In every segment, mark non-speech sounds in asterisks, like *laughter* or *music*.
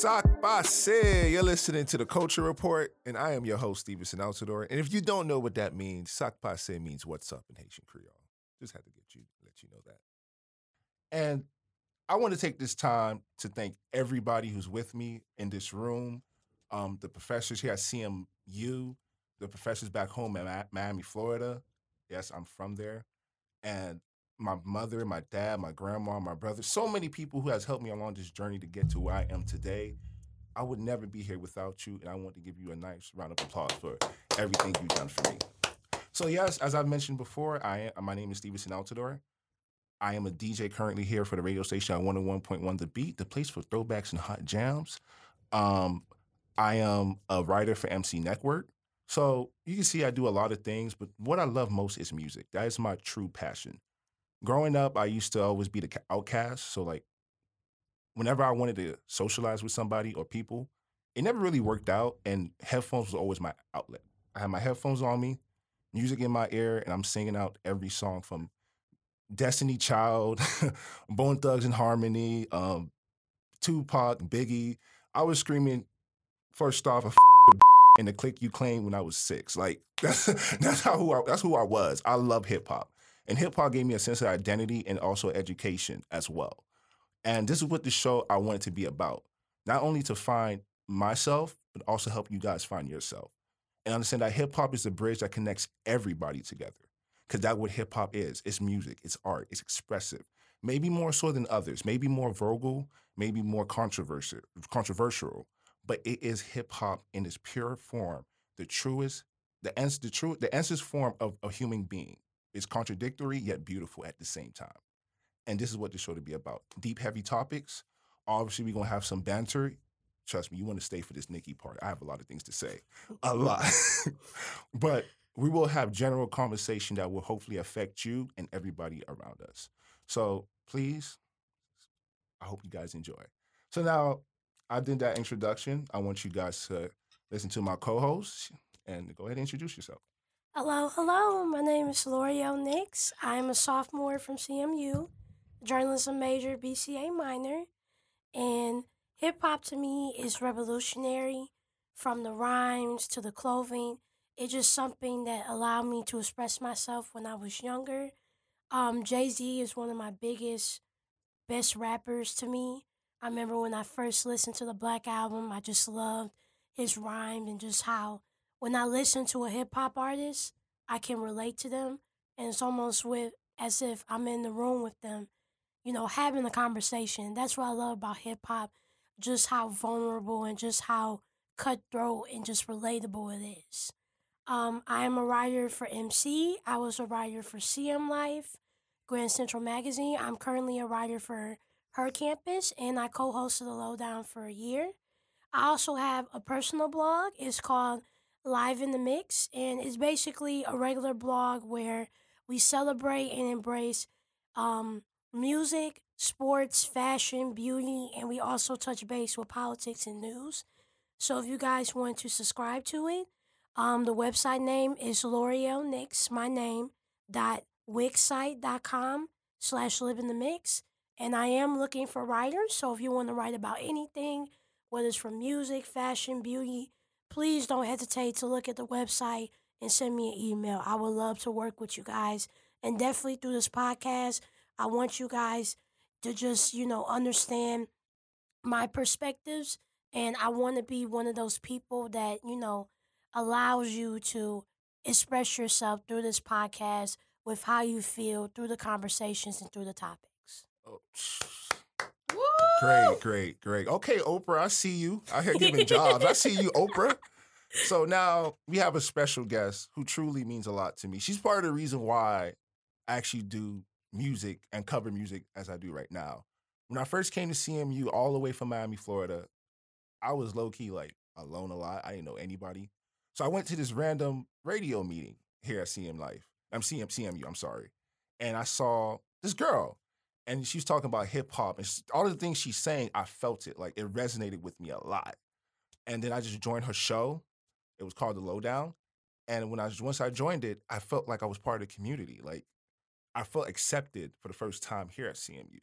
Sock Passe. You're listening to the Culture Report, and I am your host, Stevenson Altador. And if you don't know what that means, Sock Passe means what's up in Haitian Creole. Just had to get you let you know that. And I want to take this time to thank everybody who's with me in this room, um, the professors here at CMU, the professors back home in Miami, Florida. Yes, I'm from there. And my mother, my dad, my grandma, my brother, so many people who has helped me along this journey to get to where I am today. I would never be here without you, and I want to give you a nice round of applause for everything you've done for me. So yes, as I've mentioned before, I am, my name is Stevenson Altador. I am a DJ currently here for the radio station at 101.1 The Beat, the place for throwbacks and hot jams. Um, I am a writer for MC Network. So you can see I do a lot of things, but what I love most is music. That is my true passion growing up, I used to always be the outcast. So like, whenever I wanted to socialize with somebody or people, it never really worked out. And headphones was always my outlet. I had my headphones on me, music in my ear, and I'm singing out every song from Destiny Child, *laughs* Bone Thugs and Harmony, um, Tupac, Biggie. I was screaming first off a in the click you claim when I was six. Like *laughs* that's that's how who I, that's who I was. I love hip hop. And hip hop gave me a sense of identity and also education as well. And this is what the show I wanted to be about. Not only to find myself, but also help you guys find yourself. And understand that hip hop is the bridge that connects everybody together. Because that's what hip hop is. It's music, it's art, it's expressive. Maybe more so than others, maybe more verbal, maybe more controversial, controversial. But it is hip hop in its pure form, the truest, the, the true, the essence form of a human being. It's contradictory yet beautiful at the same time. And this is what the show to be about. Deep, heavy topics. Obviously, we're gonna have some banter. Trust me, you want to stay for this Nicki part. I have a lot of things to say. *laughs* A lot. *laughs* but we will have general conversation that will hopefully affect you and everybody around us. So please, I hope you guys enjoy. So now I did that introduction. I want you guys to listen to my co-host and go ahead and introduce yourself. Hello, hello. My name is L'Oreal Nix. I'm a sophomore from CMU, journalism major, BCA minor, and hip hop to me is revolutionary. From the rhymes to the clothing, it's just something that allowed me to express myself when I was younger. Um, Jay Z is one of my biggest, best rappers to me. I remember when I first listened to the Black Album, I just loved his rhymes and just how when I listen to a hip hop artist, I can relate to them, and it's almost with as if I'm in the room with them, you know, having a conversation. That's what I love about hip hop, just how vulnerable and just how cutthroat and just relatable it is. Um, I am a writer for MC. I was a writer for CM Life, Grand Central Magazine. I'm currently a writer for Her Campus, and I co-hosted the Lowdown for a year. I also have a personal blog. It's called Live in the Mix, and it's basically a regular blog where we celebrate and embrace um, music, sports, fashion, beauty, and we also touch base with politics and news. So if you guys want to subscribe to it, um, the website name is L'Oreal Nix, my name, dot wixsite.com slash live in the mix. And I am looking for writers. So if you want to write about anything, whether it's from music, fashion, beauty, please don't hesitate to look at the website and send me an email. I would love to work with you guys. And definitely through this podcast, I want you guys to just, you know, understand my perspectives. And I want to be one of those people that, you know, allows you to express yourself through this podcast with how you feel through the conversations and through the topics. Oh. Great, great, great. Okay, Oprah, I see you out here giving *laughs* jobs. I see you, Oprah. So now we have a special guest who truly means a lot to me. She's part of the reason why I actually do music and cover music as I do right now. When I first came to CMU all the way from Miami, Florida, I was low key like alone a lot. I didn't know anybody. So I went to this random radio meeting here at CM Life. I'm CM CMU, I'm sorry. And I saw this girl and she was talking about hip hop and she, all the things she's saying, I felt it. Like it resonated with me a lot. And then I just joined her show. It was called The Lowdown. And when I once I joined it, I felt like I was part of the community. Like I felt accepted for the first time here at CMU.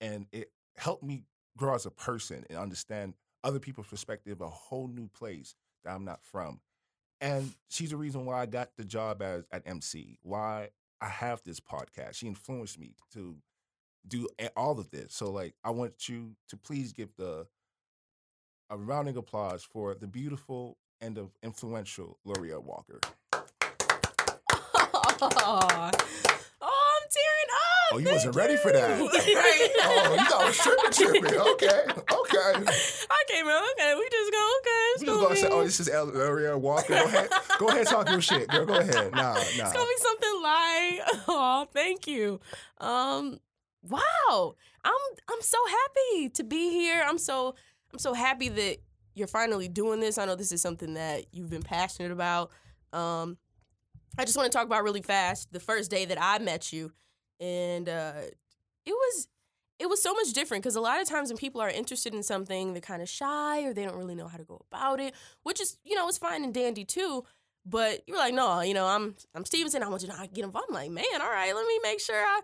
And it helped me grow as a person and understand other people's perspective, a whole new place that I'm not from. And she's the reason why I got the job as at MC, why I have this podcast. She influenced me to do all of this. So like I want you to please give the a rounding applause for the beautiful and the influential L'Oreal Walker. oh, I'm tearing up. Oh, you Thank wasn't ready for that. you. *laughs* Right. *laughs* Oh, you thought I was tripping, tripping. Okay, okay. I came out. Okay, we just go. Okay, it's We just gonna say, oh, this is L'Oreal Walker. Go ahead, go ahead, talk your shit, girl. Go ahead. Nah, nah. *laughs* It's gonna be something light. Oh, thank you. Um, wow. I'm I'm so happy to be here. I'm so I'm so happy that you're finally doing this. I know this is something that you've been passionate about. Um, I just want to talk about really fast the first day that I met you, and uh, it was it was so much different because a lot of times when people are interested in something, they're kind of shy or they don't really know how to go about it, which is you know it's fine and dandy too. But you're like, no, you know, I'm I'm Stevenson. I want you to get involved. I'm like, man, all right, let me make sure I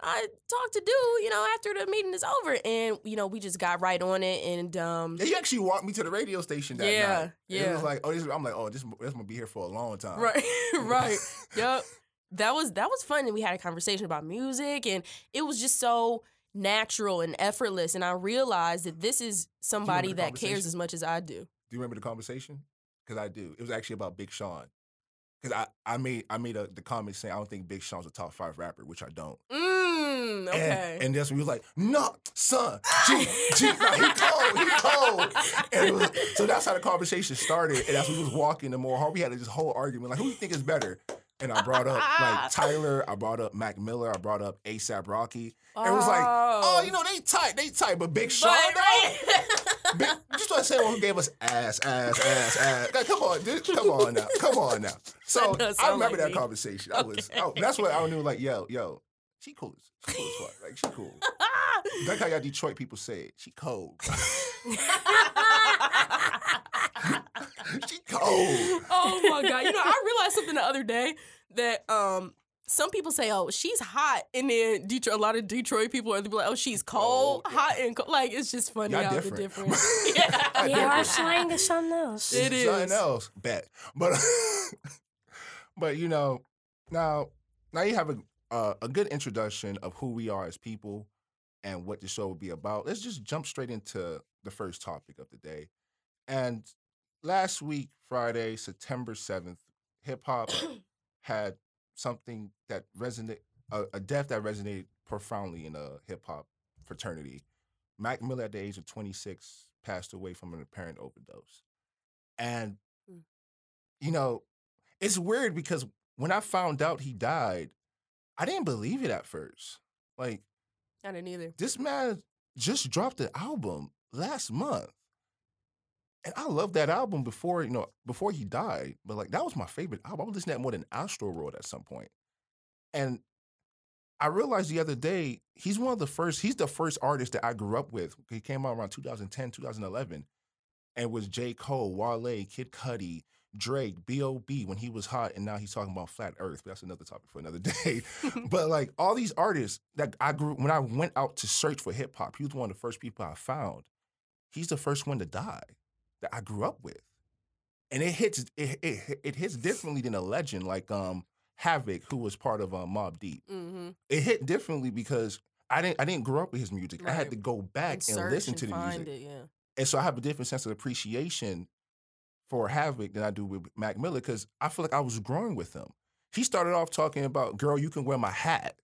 I talk to do, you know, after the meeting is over. And, you know, we just got right on it and um he actually walked me to the radio station that Yeah, night. It yeah. was like, oh, this, I'm like, oh, this, this gonna be here for a long time. Right, *laughs* *laughs* right. Yep. That was that was fun and we had a conversation about music and it was just so natural and effortless and I realized that this is somebody that cares as much as I do. Do you remember the conversation? Because I do. It was actually about Big Sean. Because I, I made I made a, the comment saying I don't think Big Sean's a top five rapper, which I don't. Mm, okay. And, and that's when he was like, no, son, G, *laughs* G, nah, he cold, he cold. And it was, so that's how the conversation started. And as we was walking to Moore Hall, we had this whole argument, like, who do you think is better? And I brought up like Tyler, I brought up Mac Miller, I brought up ASAP Rocky. And it was like, oh, you know, they tight, they tight, but Big Sean, Right, though. *laughs* Big, just like saying who gave us ass, ass, ass, ass. Like, come on, dude. Come on now. Come on now. *laughs* So I remember like that me. conversation. I was Okay. oh, that's what I knew like, yo, yo, she cool as she cool as fuck. Like she cool. That's how y'all Detroit people say it. She cold. *laughs* she cold. oh my god! You know, I realized something the other day that um some people say, "Oh, she's hot," and then Detroit, a lot of Detroit people are like, "Oh, she's cold, Cold, yeah. hot and cold." Like it's just funny Y'all how different. the difference. *laughs* *laughs* yeah. Yeah, our slang is something else. It It's Something is. else. Bet. But but you know, now now you have a uh, a good introduction of who we are as people and what the show will be about. Let's just jump straight into the first topic of the day. And last week, Friday, September 7th, hip hop *coughs* had something that resonated a, a death that resonated profoundly in a hip hop fraternity. Mac Miller at the age of 26 passed away from an apparent overdose. And Mm. you know, it's weird because when I found out he died, I didn't believe it at first. Like I didn't either. this man just dropped an album last month. And I loved that album before, you know, before he died. But like that was my favorite album. I was listening to that more than Astroworld at some point. And I realized the other day, he's one of the first, he's the first artist that I grew up with. He came out around 2010, 2011. And was J. Cole, Wale, Kid Cudi, Drake, B.O.B. when he was hot, and now he's talking about flat Earth. But that's another topic for another *laughs* day. *laughs* but like all these artists that I grew when I went out to search for hip hop, he was one of the first people I found. He's the first one to die that I grew up with, and it hits it it, it hits differently than a legend like um Havoc, who was part of um, Mobb Deep. Mm-hmm. It hit differently because I didn't I didn't grow up with his music. I had to go back and, listen to the music, It, yeah. and so I have a different sense of appreciation for Havoc than I do with Mac Miller because I feel like I was growing with him. He started off talking about, girl, you can wear my hat.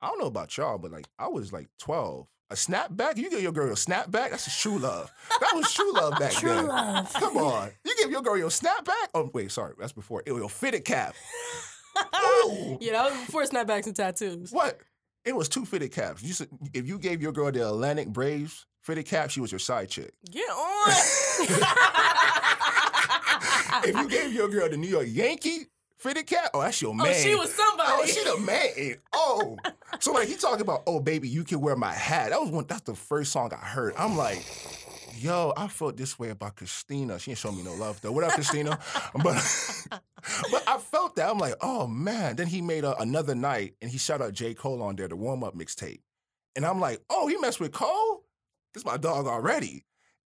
I don't know about y'all, but like I was like 12. A snapback? You give your girl a snapback? That's a true love. That was true love back True then. love. Come on. You give your girl your snapback? Oh, wait, sorry. That's before. It was your fitted cap. *laughs* Ooh. yeah, that was before snapbacks and tattoos. What? It was two fitted caps. You said, if you gave your girl the Atlantic Braves fitted cap, she was your side chick. Get on. *laughs* *laughs* if you gave your girl the New York Yankee fitted cap, oh, that's your man. oh, she was somebody. Oh, she the man. Oh, so like he talking about, oh baby, you can wear my hat. That was one. That's the first song I heard. I'm like, yo, I felt this way about Christina. She ain't showing me no love though. What up, Christina? *laughs* But *laughs* but I felt that. I'm like, oh man. Then he made a, another night and he shot out J Cole on there, the warm up mixtape, and I'm like, oh, he messed with Cole. This my dog already.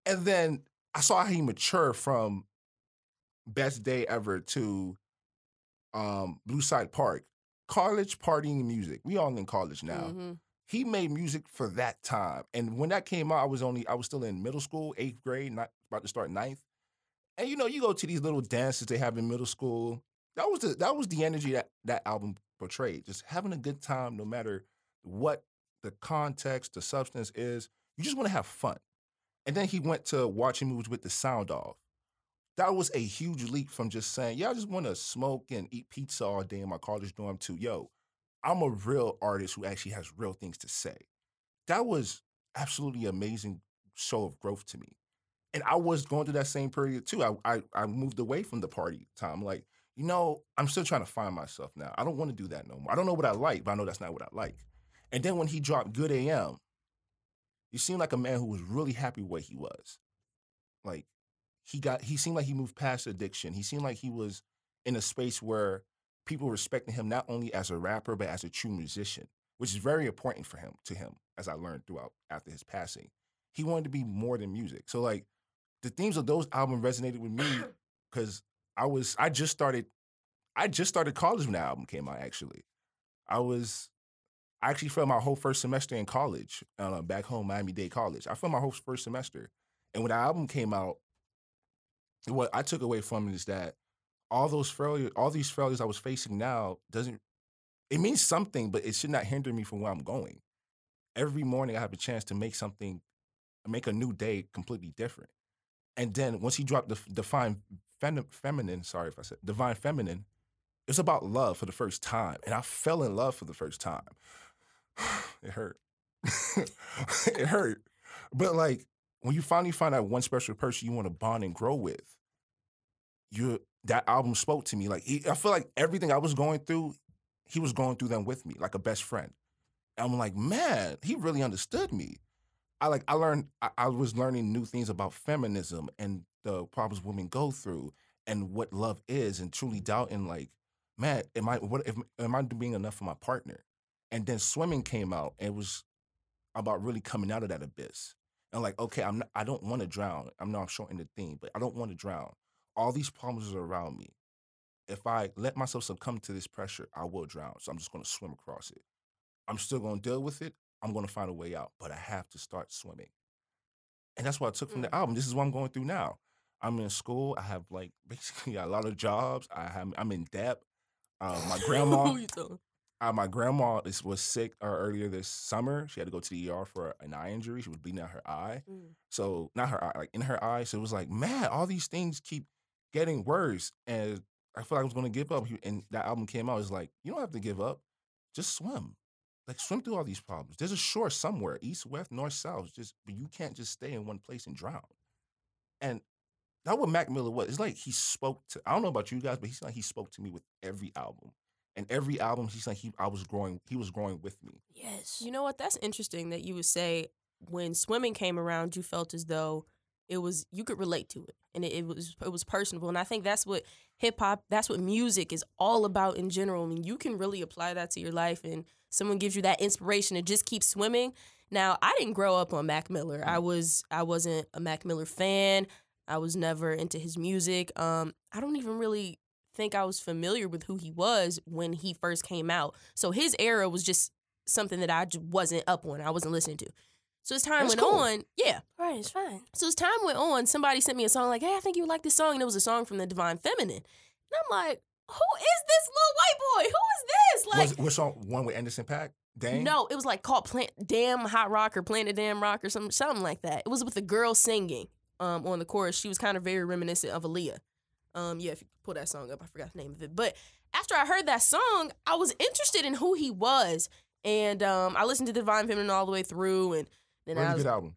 And then I saw how he matured from best day ever to um Blue Slide Park. College partying music. We all in college now. Mhm. He made music for that time. And when that came out, I was only I was still in middle school, eighth grade, not about to start ninth. And you know, you go to these little dances they have in middle school. That was the that was the energy that that album portrayed. Just having a good time, no matter what the context, the substance is. You just want to have fun. And then he went to watching movies with the sound off. That was a huge leap from just saying, "Yeah, I just want to smoke and eat pizza all day in my college dorm." To yo, I'm a real artist who actually has real things to say. That was absolutely amazing show of growth to me. And I was going through that same period too. I I, I moved away from the party time. Like, you know, I'm still trying to find myself now. I don't want to do that no more. I don't know what I like, but I know that's not what I like. And then when he dropped Good AM, you seemed like a man who was really happy where he was. Like he got he seemed like he moved past addiction. He seemed like he was in a space where people respecting him not only as a rapper but as a true musician, which is very important for him to him as I learned throughout after his passing. He wanted to be more than music. So like the themes of those albums resonated with me *coughs* because I was I just started I just started college when that album came out actually. I was I actually felt my whole first semester in college, uh, back home, Miami Dade College. I felt my whole first semester. And when the album came out, what I took away from it is that all those failures, all these failures I was facing now doesn't it means something, but it should not hinder me from where I'm going. Every morning I have a chance to make something, make a new day completely different. And then once he dropped the define fem, feminine, sorry if I said divine feminine, it's about love for the first time. And I fell in love for the first time. *sighs* it hurt. *laughs* it hurt. But like when you finally find that one special person you want to bond and grow with, you that album spoke to me. Like he, I feel like everything I was going through, he was going through them with me, like a best friend. And I'm like, man, he really understood me. I like I learned I, I was learning new things about feminism and the problems women go through and what love is and truly doubting like, man, am I what if am I being enough for my partner? And then swimming came out and it was about really coming out of that abyss. And like, okay, I'm not, I don't want to drown. I'm not short in the theme, but I don't want to drown. All these problems are around me. If I let myself succumb to this pressure, I will drown. So I'm just going to swim across it. I'm still going to deal with it. I'm going to find a way out, but I have to start swimming. And that's what I took from the album. This is what I'm going through now. I'm in school. I have like *laughs* basically a lot of jobs. I have I'm in debt. Uh, my *laughs* grandma, Who you telling? uh, my grandma is, was sick uh, earlier this summer. She had to go to the ER for an eye injury. She was bleeding out her eye. Mm. So not her eye, like in her eye. So it was like, man, all these things keep getting worse, and I feel like I was gonna give up. And that album came out. It's like you don't have to give up. Just swim, like swim through all these problems. There's a shore somewhere, east, west, north, south. Just but you can't just stay in one place and drown. And that what Mac Miller was. It's like he spoke to. I don't know about you guys, but he's like he spoke to me with every album. And every album, he's like he. I was growing. He was growing with me. Yes. You know what? That's interesting that you would say when swimming came around, you felt as though it was you could relate to it, and it, it was it was personable. And I think that's what hip hop, that's what music is all about in general. I mean, you can really apply that to your life, and someone gives you that inspiration to just keep swimming. Now, I didn't grow up on Mac Miller. I was I wasn't a Mac Miller fan. I was never into his music. Um, I don't even really think I was familiar with who he was when he first came out. So his era was just something that I wasn't up on. I wasn't listening to. So as time That's went cool. on, yeah. Right, it's fine. So as time went on, somebody sent me a song like, "Hey, I think you would like this song," and it was a song from the Divine Feminine, and I'm like, "Who is this little white boy? Who is this?" Like, was which song? One with Anderson .Paak. Dang. no, it was like called Plant Damn Hot Rock or Planet Damn Rock or something, something like that. It was with a girl singing um, on the chorus. She was kind of very reminiscent of Aaliyah. Um, yeah, if you pull that song up, I forgot the name of it. But after I heard that song, I was interested in who he was, and um, I listened to Divine Feminine all the way through, and then Really I was good album.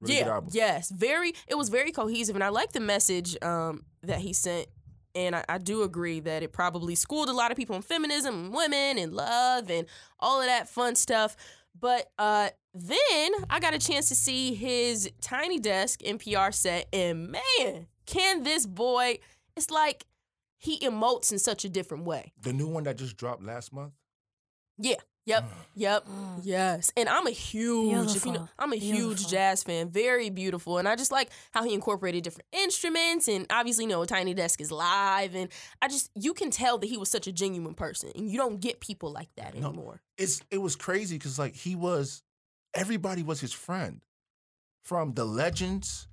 Really yeah, good album. yes, very. It was very cohesive, and I like the message um, that he sent. And I, I do agree that it probably schooled a lot of people in feminism, and women, and love, and all of that fun stuff. But uh, then I got a chance to see his Tiny Desk NPR set, and man, can this boy? It's like he emotes in such a different way. The new one that just dropped last month. Yeah, Yep, yep, Mm. yes. And I'm a huge, you know, I'm a huge jazz fan. Very beautiful, and I just like how he incorporated different instruments. And obviously, you know, Tiny Desk is live, and I just you can tell that he was such a genuine person, and you don't get people like that No. anymore. It's it was crazy because like he was, everybody was his friend, from the legends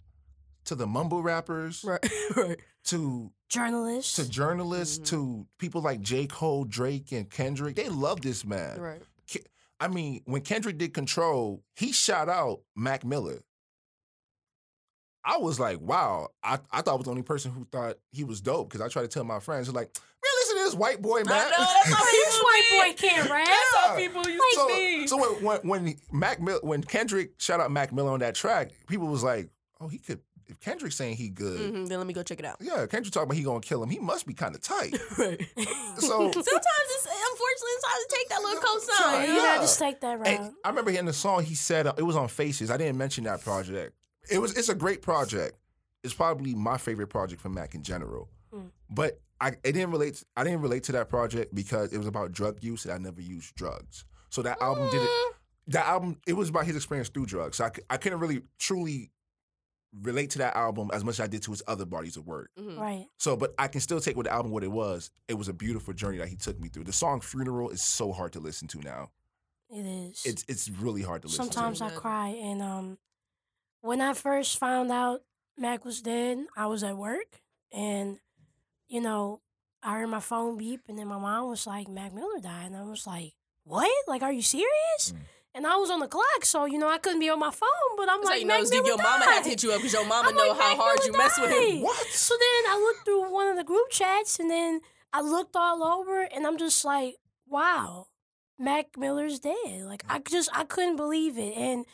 to the mumble rappers Right, *laughs* right. to Journalists. to journalists Mhm. to people like J. Cole, Drake, and Kendrick. They love this man. Right. I mean, when Kendrick did Control, he shot out Mac Miller. I was like, wow. I, I thought I was the only person who thought he was dope because I tried to tell my friends, like, man, listen to this white boy, man. I know, *laughs* that's how this white boy can't *laughs* rap. That's how Yeah. people used so, to be. so when, when when Mac Mill, when Kendrick shot out Mac Miller on that track, people was like, oh, he could. If Kendrick's saying he good, Mhm, then let me go check it out. yeah, Kendrick talking about he gonna kill him. He must be kind of tight. *laughs* Right. So *laughs* Sometimes it's unfortunately it's hard to take that little Sure, cosign. You you gotta just take that route. And I remember hearing the song he said uh, it was on Faces. I didn't mention that project. It was it's a great project. It's probably my favorite project from Mac in general. Mm. But I it didn't relate I didn't relate to that project because it was about drug use and I never used drugs. So that album did it Mm. that album it was about his experience through drugs. So I, c- I couldn't really truly relate to that album as much as I did to his other bodies of work. Mhm. right. So, but I can still take what the album what it was. It was a beautiful journey that he took me through. The song "Funeral" is so hard to listen to now. It is. It's it's really hard to listen to. Sometimes to. I cry. And um, when I first found out Mac was dead, I was at work, and you know, I heard my phone beep, and then my mom was like, "Mac Miller died," and I was like, "What? Like, are you serious?" Mm. And I was on the clock, so you know I couldn't be on my phone. But I'm That's how like, you Mac know it's your mama had to hit you up because your mama I'm know like, how Mac hard Miller you mess with him. What? So then I looked through one of the group chats, and then I looked all over, and I'm just like, wow, Mac Miller's dead. Like I just I couldn't believe it. And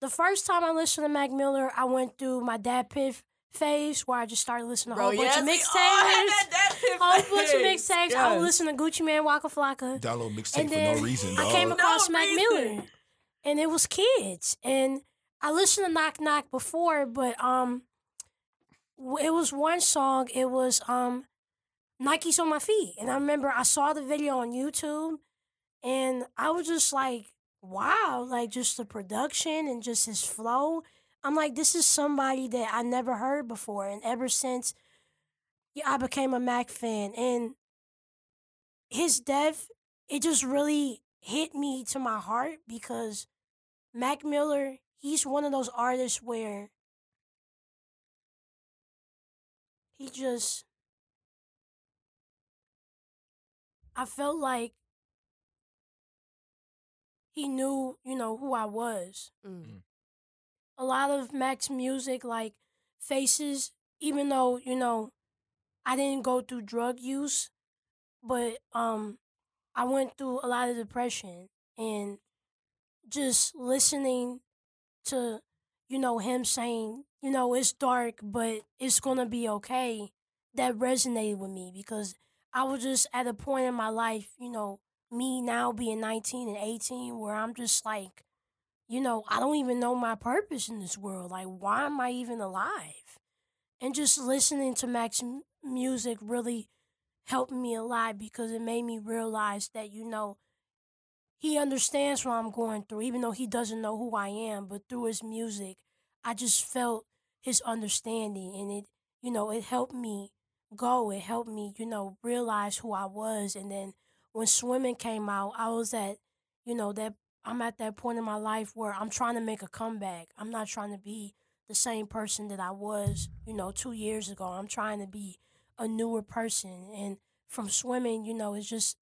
the first time I listened to Mac Miller, I went through my dad piff phase where I just started listening to a Bro, whole bunch of yes, oh, mixtapes. we all that- that pit whole bunch of phase. mixtapes. I Yes. would listen to Gucci Mane, Waka Flocka. Download mixtape And for no reason, I dog. came No across Mac reason. Miller, and it was kids. And I listened to Knock Knock before, but um, it was one song. It was um, Nikes on my feet, and I remember I saw the video on YouTube, and I was just like, wow, like just the production and just his flow. I'm like, this is somebody that I never heard before, and ever since, yeah, I became a Mac fan, and his death, it just really hit me to my heart because Mac Miller, he's one of those artists where he just I felt like he knew, you know, who I was. Mm. A lot of Mac's music, like Faces, even though, you know, I didn't go through drug use, but um I went through a lot of depression and just listening to, you know, him saying, you know, it's dark, but it's gonna be okay. That resonated with me because I was just at a point in my life, you know, me now being 19 and 18, where I'm just like, you know, I don't even know my purpose in this world. Like, why am I even alive? And just listening to Mac's m- music really helped me a lot because it made me realize that, you know, he understands what I'm going through, even though he doesn't know who I am. But through his music, I just felt his understanding and it, you know, it helped me go. It helped me, you know, realize who I was. And then when swimming came out, I was at, you know, that I'm at that point in my life where I'm trying to make a comeback. I'm not trying to be the same person that I was, you know, two years ago. I'm trying to be a newer person. And from swimming, you know, it's just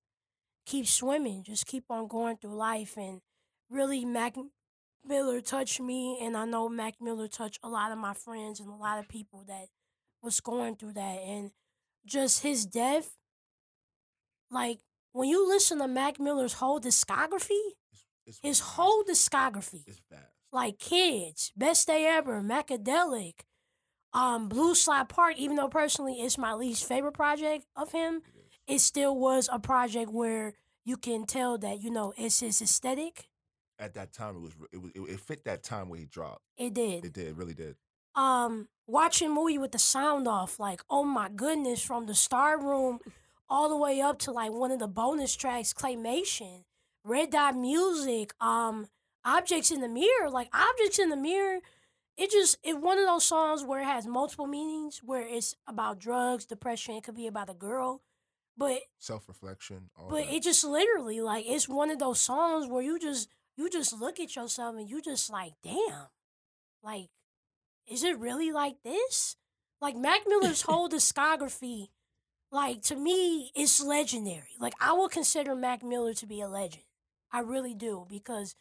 keep swimming, just keep on going through life. And really, Mac Miller touched me. And I know Mac Miller touched a lot of my friends and a lot of people that was going through that. And just his death, like, when you listen to Mac Miller's whole discography, It's, it's his fast. whole discography, like Kids, Best Day Ever, Macadelic, um, Blue Slide Park, even though personally it's my least favorite project of him, is. It still was a project where you can tell that, you know, it's his aesthetic. At that time, it was it was it, it fit that time where he dropped. It did. It did. It really did. um watching movie with the sound off like oh my goodness from the star room *laughs* all the way up to like one of the bonus tracks claymation Red Dot Music, um, Objects in the Mirror. Like Objects in the Mirror, it just it's one of those songs where it has multiple meanings, where it's about drugs, depression. It could be about a girl, but Self reflection. but it just literally like it's one of those songs where you just you just look at yourself and you just like, damn, like, is it really like this? Like Mac Miller's *laughs* whole discography, like to me, it's legendary. Like I would consider Mac Miller to be a legend. I really do because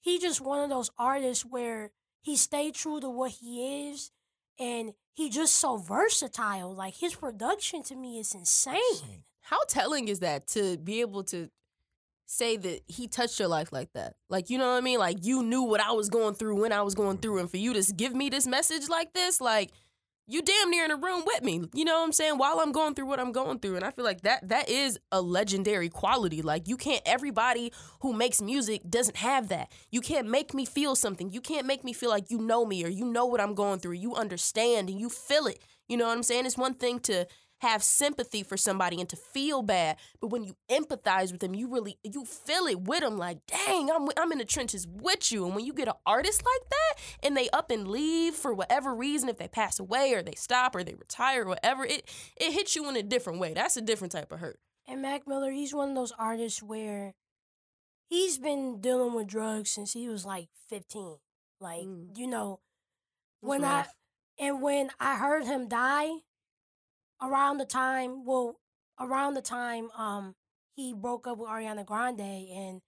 he just one of those artists where he stayed true to what he is and he just so versatile. Like his production to me is insane. How telling is that to be able to say that he touched your life like that? Like, you know what I mean? Like, you knew what I was going through when I was going through, and for you to give me this message like this, like, you damn near in a room with me. You know what I'm saying? While I'm going through what I'm going through, and I feel like that that is a legendary quality. Like, you can't. Everybody who makes music doesn't have that. You can't make me feel something. You can't make me feel like you know me or you know what I'm going through. You understand and you feel it. You know what I'm saying? It's one thing to have sympathy for somebody and to feel bad, but when you empathize with them, you really you feel it with them. Like, dang, I'm I'm in the trenches with you. And when you get an artist like that, and they up and leave for whatever reason, if they pass away or they stop or they retire or whatever, it it hits you in a different way. That's a different type of hurt. And Mac Miller, he's one of those artists where he's been dealing with drugs since he was like 15. Like, Mm. you know, That's when rough. I and when I heard him die around the time, well, around the time um he broke up with Ariana Grande and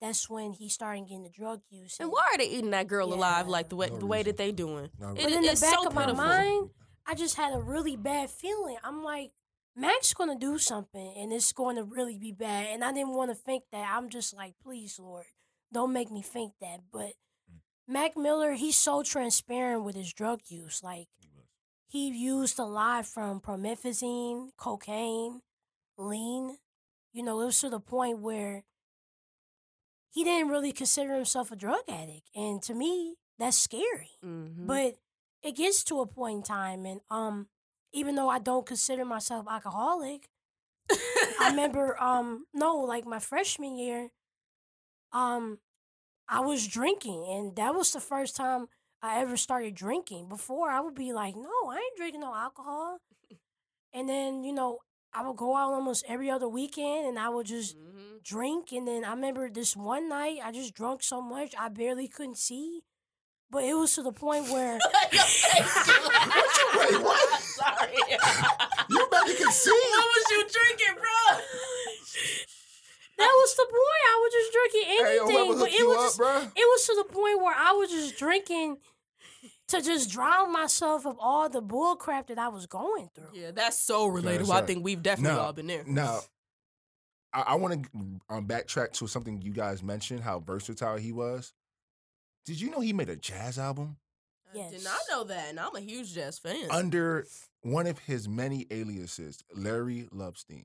that's when he started getting the drug use. And why are they eating that girl alive like the way No the way that they doing? No It- But in the back so of my mind, I just had a really bad feeling. I'm like, Mac's gonna do something and it's going to really be bad. And I didn't want to think that. I'm just like, please, Lord, don't make me think that. But Mac Miller, he's so transparent with his drug use. Like, he used a lot from promethazine, cocaine, lean. You know, it was to the point where he didn't really consider himself a drug addict. And to me, that's scary. Mhm. But it gets to a point in time, and um, even though I don't consider myself alcoholic, I remember *laughs* um, no, like my freshman year, um, I was drinking, and that was the first time I ever started drinking. Before I would be like, no, I ain't drinking no alcohol, *laughs* and then you know I would go out almost every other weekend, and I would just Mhm. drink and then I remember this one night I just drunk so much I barely couldn't see. But it was to the point where *laughs* Your face, *laughs* you- Wait, what? Sorry. You better can see. What was you drinking, bro? That was the point. I was just drinking Hey, yo, anything. but it was up, just, bruh. it was to the point where I was just drinking to just drown myself of all the bull crap that I was going through. Yeah, that's so relatable. Yes, I think we've definitely Now- all been there. Now, I, I want to um, backtrack to something you guys mentioned, how versatile he was. Did you know he made a jazz album I did Yes. not know that, and I'm a huge jazz fan. under one of his many aliases, Larry Lovestein?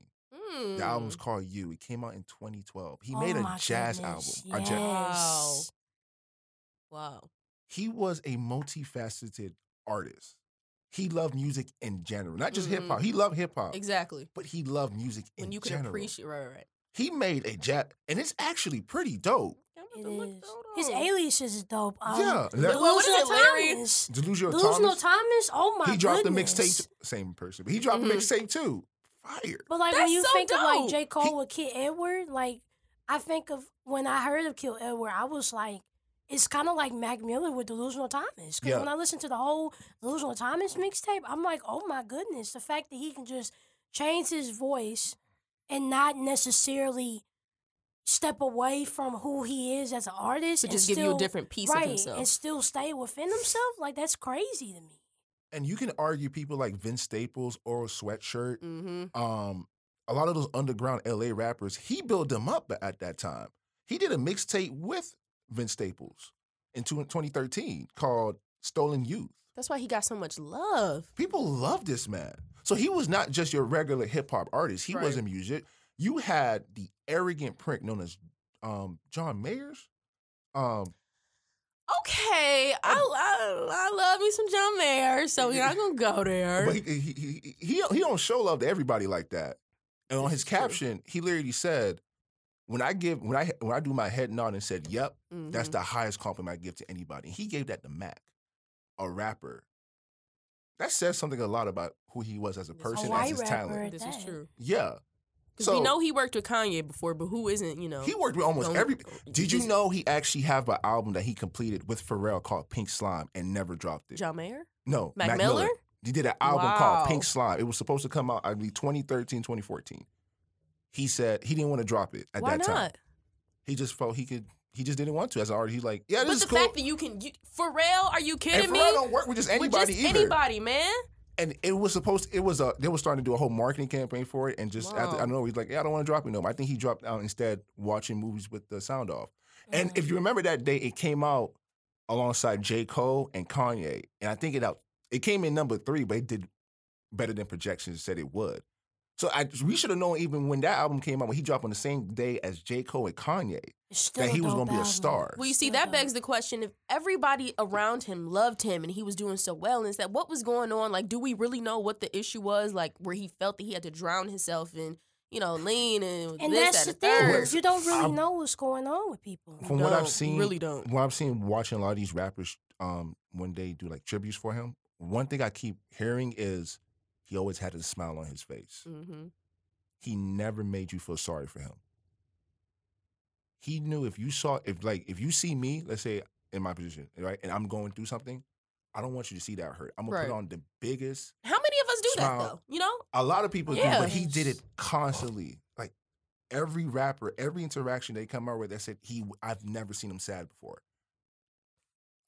Mm. The album's called You. It came out in 2012. He made Oh a jazz goodness, album. a jazz- Yes. Wow. he was a multifaceted artist. He loved music in general, not just Mhm. hip hop. He loved hip hop, Exactly. but he loved music in general. When in you can appreciate, right, right, right. He made a jazz, and it's actually pretty dope. I'm about It to look- is. hold His on. aliases is dope. Um, Yeah, What- what is Delusional it, Larry? Thomas. Delusional Delusional Thomas. Thomas. Oh my god. he dropped goodness. the mixtape. Same person, but he dropped Mhm. a mixtape too. Fire. But like That's when you so think of like. J. Cole He- with Kill Edward, like I think of when I heard of Kill Edward, I was like, it's kind of like Mac Miller with Delusional Thomas. Because Yeah. when I listened to the whole Delusional Thomas mixtape, I'm like, oh my goodness, the fact that he can just change his voice and not necessarily step away from who he is as an artist and just give you a different piece right, of himself. and still stay within himself, like that's crazy to me. And you can argue people like Vince Staples, Earl Sweatshirt, mm-hmm. um, a lot of those underground LA rappers, he built them up at that time. He did a mixtape with Vince Staples in 2013 called Stolen Youth. That's why he got so much love. People love this man. So he was not just your regular hip hop artist. He was a music. You had the arrogant prick known as um, John Mayers. Um, Okay, I, I I love me some John Mayer, so we're not gonna go there. but he, he, he, he, he don't show love to everybody like that. And on This his is true. caption, he literally said, when I give when I when I do my head nod and said, "Yep," that's Mhm. the highest compliment I give to anybody. And he gave that to Mac, a rapper. That says something a lot about who he was as a person, white as his rapper. talent. This is true. Yeah, Because So- we know he worked with Kanye before, but who isn't? You know, he worked with almost every. Did you know he actually have an album that he completed with Pharrell called Pink Slime and never dropped it? John Mayer, No, Mac, Miller? He did an album called Pink Slime. It was supposed to come out, I believe, 2013, 2014. He said he didn't want to drop it at Why that time. not? He just felt he could. He just didn't want to as an artist. He's like, yeah, this But is the fact that you can, you, Pharrell, are you kidding and me? Pharrell don't work with just With anybody just either. anybody, man. And it was supposed. it was a. They were starting to do a whole marketing campaign for it, and just after, I don't know. He's like, yeah, I don't want to drop it no. I think he dropped out instead watching movies with the sound off. And Mm. if you remember that day, it came out alongside J. Cole and Kanye. And I think it out it came in number three, but it did better than projections said it would. So I we should have known even when that album came out, when he dropped on the same day as J. Cole and Kanye, still that he was gonna be a star. Well, you see, that begs the question: if everybody around him loved him and he was doing so well, and is that what was going on? Like, do we really know what the issue was? Like, where he felt that he had to drown himself in, you know, lean and, And this, that's that, the and thing. third. You don't really I'm- know what's going on with people. From what I've seen, really don't. What I've seen watching a lot of these rappers, um, when they do like tributes for him, one thing I keep hearing is he always had a smile on his face. Mm-hmm. He never made you feel sorry for him. He knew if you saw if like if you see me, let's say in my position, right, and I'm going through something, I don't want you to see that hurt. I'm gonna Right. put on the biggest. How many of us do Smile. that though? You know, A lot of people do, but he did it constantly. Like every rapper, every interaction they come out with, they said he. I've never seen him sad before.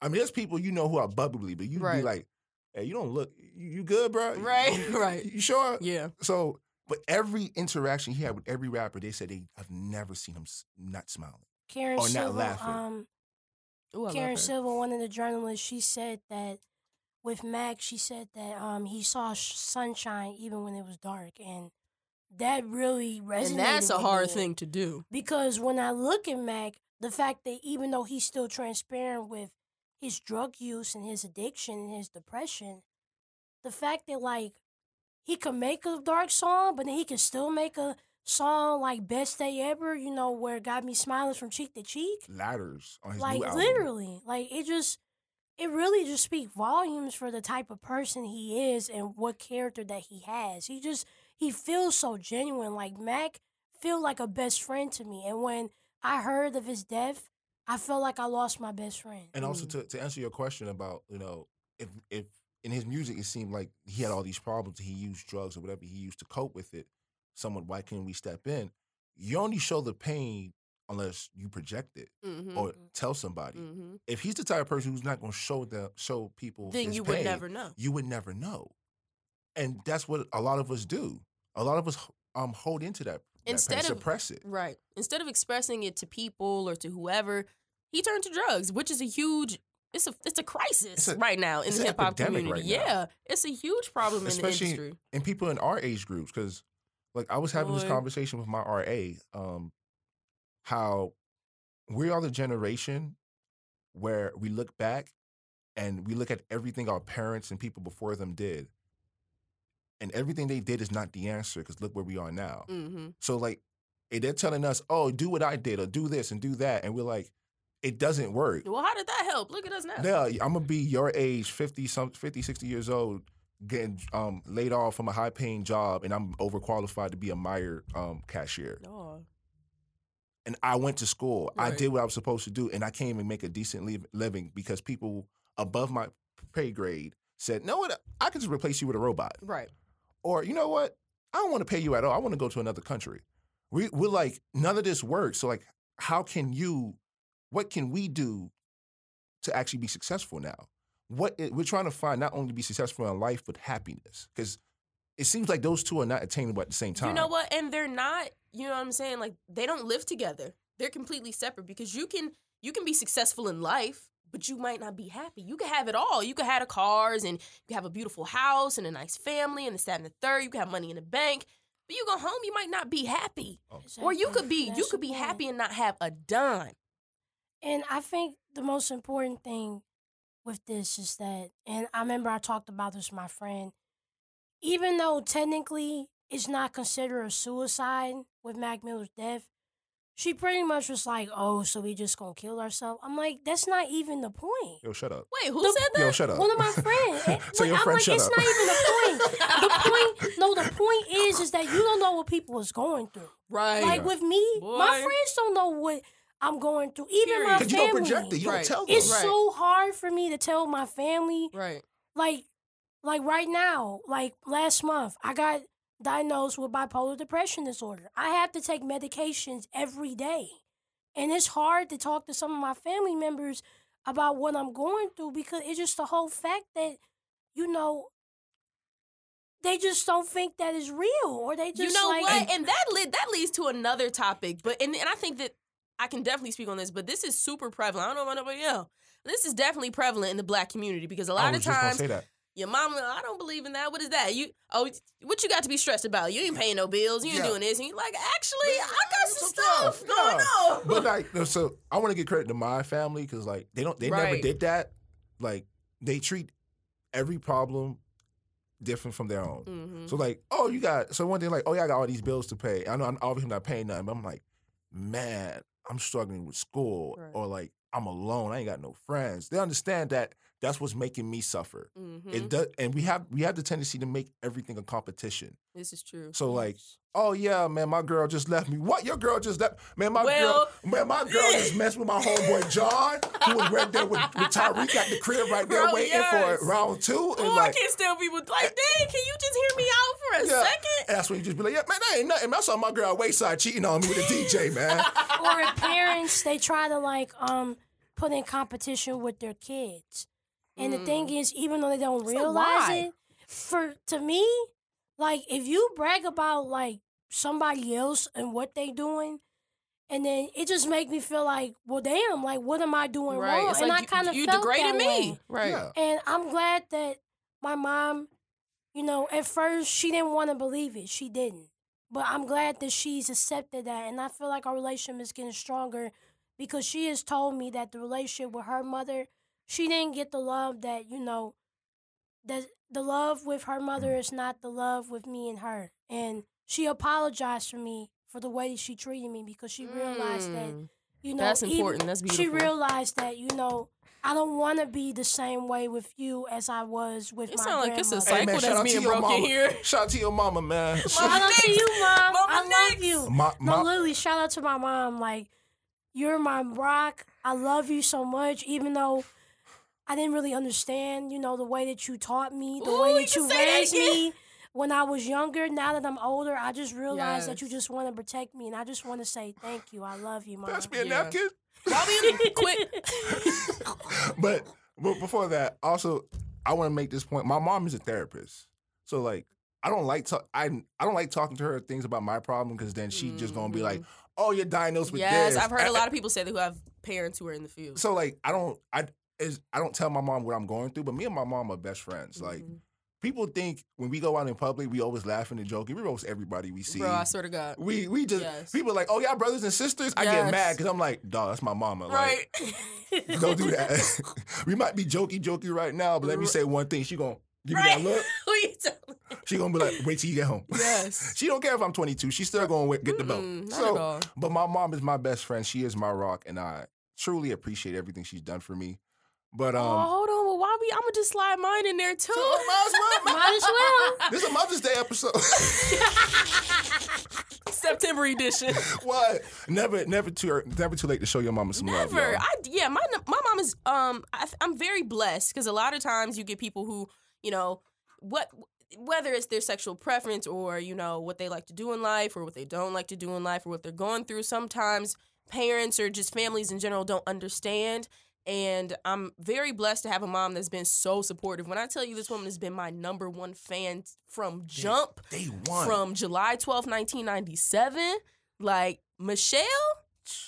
I mean, there's people you know who are bubbly, but you'd be like, "Hey, you don't look. You, you good, bro? You- Right, you- *laughs* right. You sure? yeah. So, but every interaction he had with every rapper, they said they have never seen him not smiling. Karen Or not Civil, laughing. um, Ooh, Karen. Civil, one of the journalists, she said that with Mac, she said that um he saw sh- sunshine even when it was dark, and that really resonated. and that's a with hard me. thing to do. because when I look at Mac, the fact that even though he's still transparent with his drug use and his addiction and his depression, the fact that like he could make a dark song, but then he could still make a song like Best Day Ever, you know, where it got me smiling from cheek to cheek. Ladders on his Like literally. Like it just it really just speaks volumes for the type of person he is and what character that he has. He just he feels so genuine. Like Mac feel like a best friend to me. And when I heard of his death, I felt like I lost my best friend. And also Mm. to, to answer your question about you know if if in his music it seemed like he had all these problems, he used drugs or whatever he used to cope with it. Someone, why can't we step in? You only show the pain unless you project it Mm-hmm. or tell somebody. mm-hmm. If he's the type of person who's not going to show the show people, Then his you would never know. you would never know. And that's what a lot of us do. A lot of us um hold into that, that pain, Instead of- suppress it. Right. Instead of expressing it to people or to whoever, he turned to drugs, which is a huge. It's a it's a crisis It's a- right now in the hip hop community. right yeah, it's a huge problem Especially in the industry. and people in our age groups because like i was having this conversation with my ra um how we are the generation where we look back and we look at everything our parents and people before them did and everything they did is not the answer because look where we are now Mm-hmm. so like they're telling us oh do what i did or do this and do that and we're like it doesn't work Well, how did that help? Look at us now. yeah, I'm gonna be your age, 50, some 50, 60 years old, getting um, laid off from a high paying job, and I'm overqualified to be a Meijer um, cashier. Oh, And I went to school. I did what I was supposed to do, and I can't even make a decent liv- living because people above my pay grade said, "No, what? I can just replace you with a robot." right. Or you know what? I don't want to pay you at all. I want to go to another country. We, we're like none of this works. So like, how can you? What can we do to actually be successful now? What we're trying to find not only to be successful in life but happiness because it seems like those two are not attainable at the same time. You know what? And they're not. You know what I'm saying? Like they don't live together. They're completely separate because you can you can be successful in life, but you might not be happy. You can have it all. You can have the cars and you have a beautiful house and a nice family and the that and the third. You can have money in the bank, but you go home, you might not be happy. Oh. Or you could be you could be happy and not have a dime. And I think the most important thing with this is that, and I remember I talked about this with my friend, even though technically it's not considered a suicide with Mac Miller's death, she pretty much was like, "Oh, so we just gonna kill ourselves?" I'm like, "That's not even the point." Yo, shut up. Wait, who The- said that? Yo, shut up. One of my friends. eh, *laughs* So your I'm friend like, shut it's up. not even the point. The *laughs* point, no, the point is, is that you don't know what people is going through. right. Like with me, my friends don't know what I'm going through. Even my Period. Because you don't family. project it. You Right. don't tell them. It's Right. so hard for me to tell my family right. like like right now like last month i got diagnosed with bipolar depression disorder i have to take medications every day and it's hard to talk to some of my family members about what i'm going through because it's just the whole fact that you know they just don't think that is real or they just you know like what? And that led that leads to another topic. But and, and I think that I can definitely speak on this, but this is super prevalent. I don't know about nobody else. This is definitely prevalent in the black community because a lot of times your mom, I don't believe in that. What is that? You oh, what you got to be stressed about? You ain't paying no bills. You ain't Yeah. doing this. And you like, actually, I got some stuff stuff, going on. But like, so I want to give credit to my family because like they don't, they never did that. Like they treat every problem different from their own. hmm So like, oh, you got so one day like, oh yeah, I got all these bills to pay. I know I'm obviously not paying nothing, but I'm like, man, I'm struggling with school Right. or like I'm alone. I ain't got no friends. They understand that that's what's making me suffer. hmm It does, and we have we have the tendency to make everything a competition. This is true. So like, oh yeah, man, my girl just left me. What? Your girl just left? Man, my Well- girl, man, my girl just messed with my homeboy John, who was right there with, with Tyreek at the crib right there Bro, waiting yes. for round two. And Oh, like, I can't tell people like, dang, can you just hear me out for a Yeah. second? And that's when you just be like, yeah, man, that ain't nothing. Man, I saw my girl at Wayside cheating on me with a DJ, *laughs* man. or if parents they try to like um put in competition with their kids. And the thing is, even though they don't So realize why? it, for to me, like if you brag about like somebody else and what they doing, and then it just make me feel like, well, damn, like what am I doing Right. wrong? It's and like I kind of you felt degraded that me. way. Right. Yeah. And I'm glad that my mom, you know, at first she didn't want to believe it. She didn't. But I'm glad that she's accepted that. And I feel like our relationship is getting stronger because she has told me that the relationship with her mother, she didn't get the love that, you know, that the love with her mother is not the love with me and her. And she apologized for me for the way she treated me because she realized that, Mm. you know, That's even- important. That's beautiful. she realized that you know I don't want to be the same way with you as I was with It my sound like it's a grandmother. cycle man, that's shout to being your broken mama. here. Shout out to your mama, man. Shout out to you, mom. Mama I Nix. love you. My, No, literally, shout out to my mom. Like, you're my rock. I love you so much, even though I didn't really understand, you know, the way that you taught me, the Ooh, way that can you say that raised me when I was younger. Now that I'm older, I just realized that you just want to protect me, and I just want to say thank you. I love you, mom. pass me a Yeah. napkin. While we *laughs* quit, *laughs* but but before that, also I want to make this point. My mom is a therapist, so like I don't like talk. I I don't like talking to her things about my problem because then she just gonna be like, "Oh, you're diagnosed with Mm-hmm. yes. I've heard a lot of people say that who have parents who are in the field. So like I don't I is I don't tell my mom what I'm going through, but me and my mom are best friends. Like Mhm. people think when we go out in public, we always laughing and joking. We roast everybody we see. Bro, I swear to God. we we just Yes. people are like, oh yeah, brothers and sisters. I get mad because I'm like, dog, that's my mama. Right. Like, *laughs* don't do that. *laughs* we might be jokey jokey right now, but let me say one thing. She gonna give me that look. *laughs* Who you telling? She gonna be like, wait till you get home. Yes. she don't care if I'm 22. She's still gonna get the belt. Mm-mm, not so, at all. but my mom is my best friend. She is my rock, and I truly appreciate everything she's done for me. But um, oh, hold on. Well, why we? I'm gonna just slide mine in there too. so might as well. *laughs* Might as well. *laughs* This is a Mother's Day episode. *laughs* September edition. what? Never, never too, never too late to show your mama some love. Never. I yeah. My my mom is um. I, I'm very blessed because a lot of times you get people who you know what whether it's their sexual preference or you know what they like to do in life or what they don't like to do in life or what they're going through. Sometimes parents or just families in general don't understand. And I'm very blessed to have a mom that's been so supportive. When I tell you this woman has been my number one fan from jump, Day one. from July 12, 1997. Like Michelle,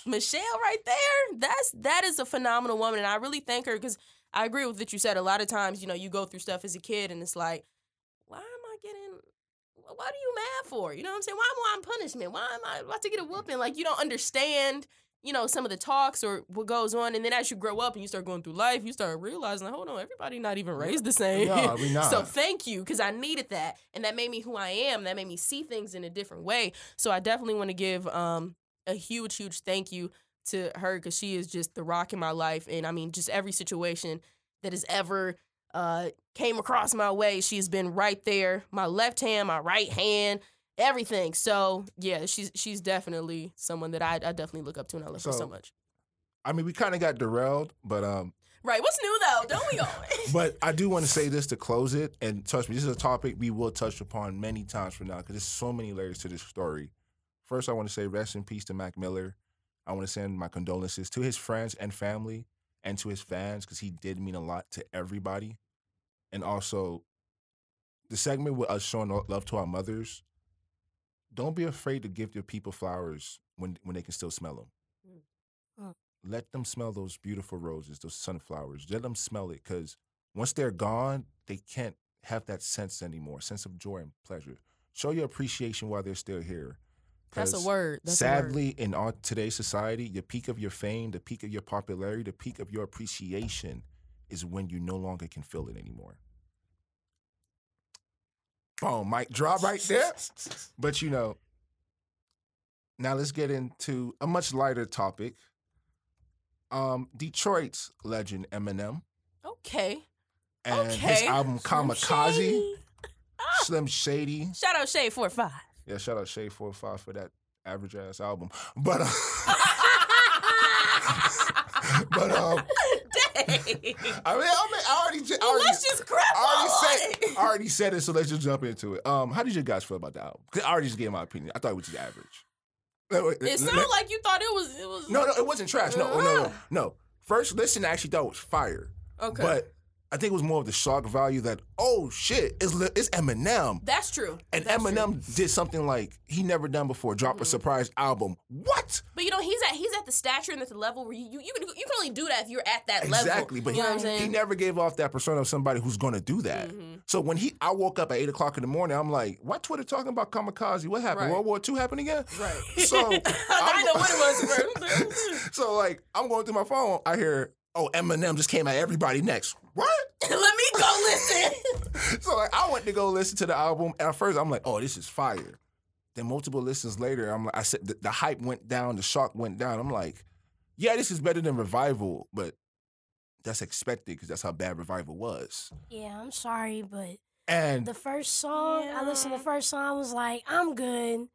Michelle right there, that's that is a phenomenal woman. And I really thank her because I agree with what you said. A lot of times, you know, you go through stuff as a kid and it's like, why am I getting what are you mad for? You know what I'm saying? Why am I on punishment? Why am I about to get a whooping? Like you don't understand, you know, some of the talks or what goes on. And then as you grow up and you start going through life, you start realizing, hold on, everybody not even raised the same. No, we *laughs* not. so thank you, because I needed that. And that made me who I am. That made me see things in a different way. So I definitely want to give um a huge, huge thank you to her because she is just the rock in my life. And I mean, just every situation that has ever uh, came across my way, she has been right there. My left hand, my right hand, everything. So yeah, she's she's definitely someone that I, I definitely look up to and I love her So- so much. I mean, we kind of got derailed, but um, Right. What's new though? Don't we all? but I do want to say *laughs* this to close it, and trust me, this is a topic we will touch upon many times from now because there's so many layers to this story. First, I want to say rest in peace to Mac Miller. I want to send my condolences to his friends and family and to his fans because he did mean a lot to everybody. And also, the segment with us showing love to our mothers. Don't be afraid to give your people flowers when when they can still smell them. Mm. Let them smell those beautiful roses, those sunflowers. Let them smell it because once they're gone, they can't have that sense anymore, sense of joy and pleasure. Show your appreciation while they're still here. That's a word. That's a word. sadly, in our today's society, the peak of your fame, the peak of your popularity, the peak of your appreciation is when you no longer can feel it anymore. Boom, mic drop right there. But you know, now let's get into a much lighter topic. Um, Detroit's legend Eminem Okay. and his album Kamikaze, Shady. Slim Shady. Shout out Shade four five. Yeah, shout out Shade Four Five for that average ass album. But uh, *laughs* but um, *laughs* I mean, I, mean, I already, I Well, already, let's just crap I already said, it. I already said it, so let's just jump into it. Um, how did you guys feel about the album? I already just gave my opinion. I thought it was just average. *laughs* It sounded like you thought it was. It was. no, no, it wasn't trash. No, no, no, Ah. no. First listen, I actually thought it was fire, Okay. but I think it was more of the shock value that oh shit, it's it's Eminem. that's true. And That's true. Mm-hmm. Eminem did something like he never done before. Drop a surprise album. What? But you know, he's at he's at the stature and at the level where you you, you can you can only do that if you're at that level. Exactly. But you know what I'm saying? he never gave off that persona of somebody who's going to do that. Mhm. So when he, I woke up at eight o'clock in the morning. I'm like, what Twitter talking about kamikaze? What happened? Right. World War II happened again? Right. So *laughs* I know what it was. *laughs* So like, I'm going through my phone. I hear, oh, Eminem just came at everybody next. What? *laughs* Let me go listen. *laughs* so like, I went to go listen to the album. And at first, I'm like, oh, this is fire. Then multiple listens later, I'm like, I said the, the hype went down, the shock went down. I'm like, yeah, this is better than Revival, but that's expected because that's how bad Revival was. Yeah, I'm sorry, but And the first song I listened to the first song I was like, I'm good.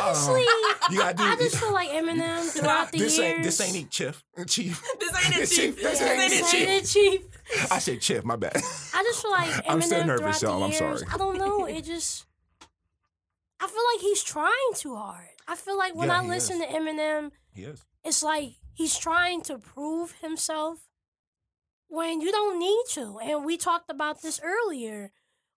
Honestly, um, you gotta do I just feel like Eminem *laughs* throughout the this years. ain't this ain't it, Chief. Chief. *laughs* this ain't *laughs* it, chief. This this ain't ain't it, it, chief. ain't Chief. I said Chief. My bad. I just feel like Eminem I'm still nervous, throughout y'all. the I'm years, sorry. I don't know. It just, I feel like he's trying too hard. I feel like when Yeah, I listen is. to Eminem, Yes. it's like he's trying to prove himself when you don't need to. And we talked about this earlier.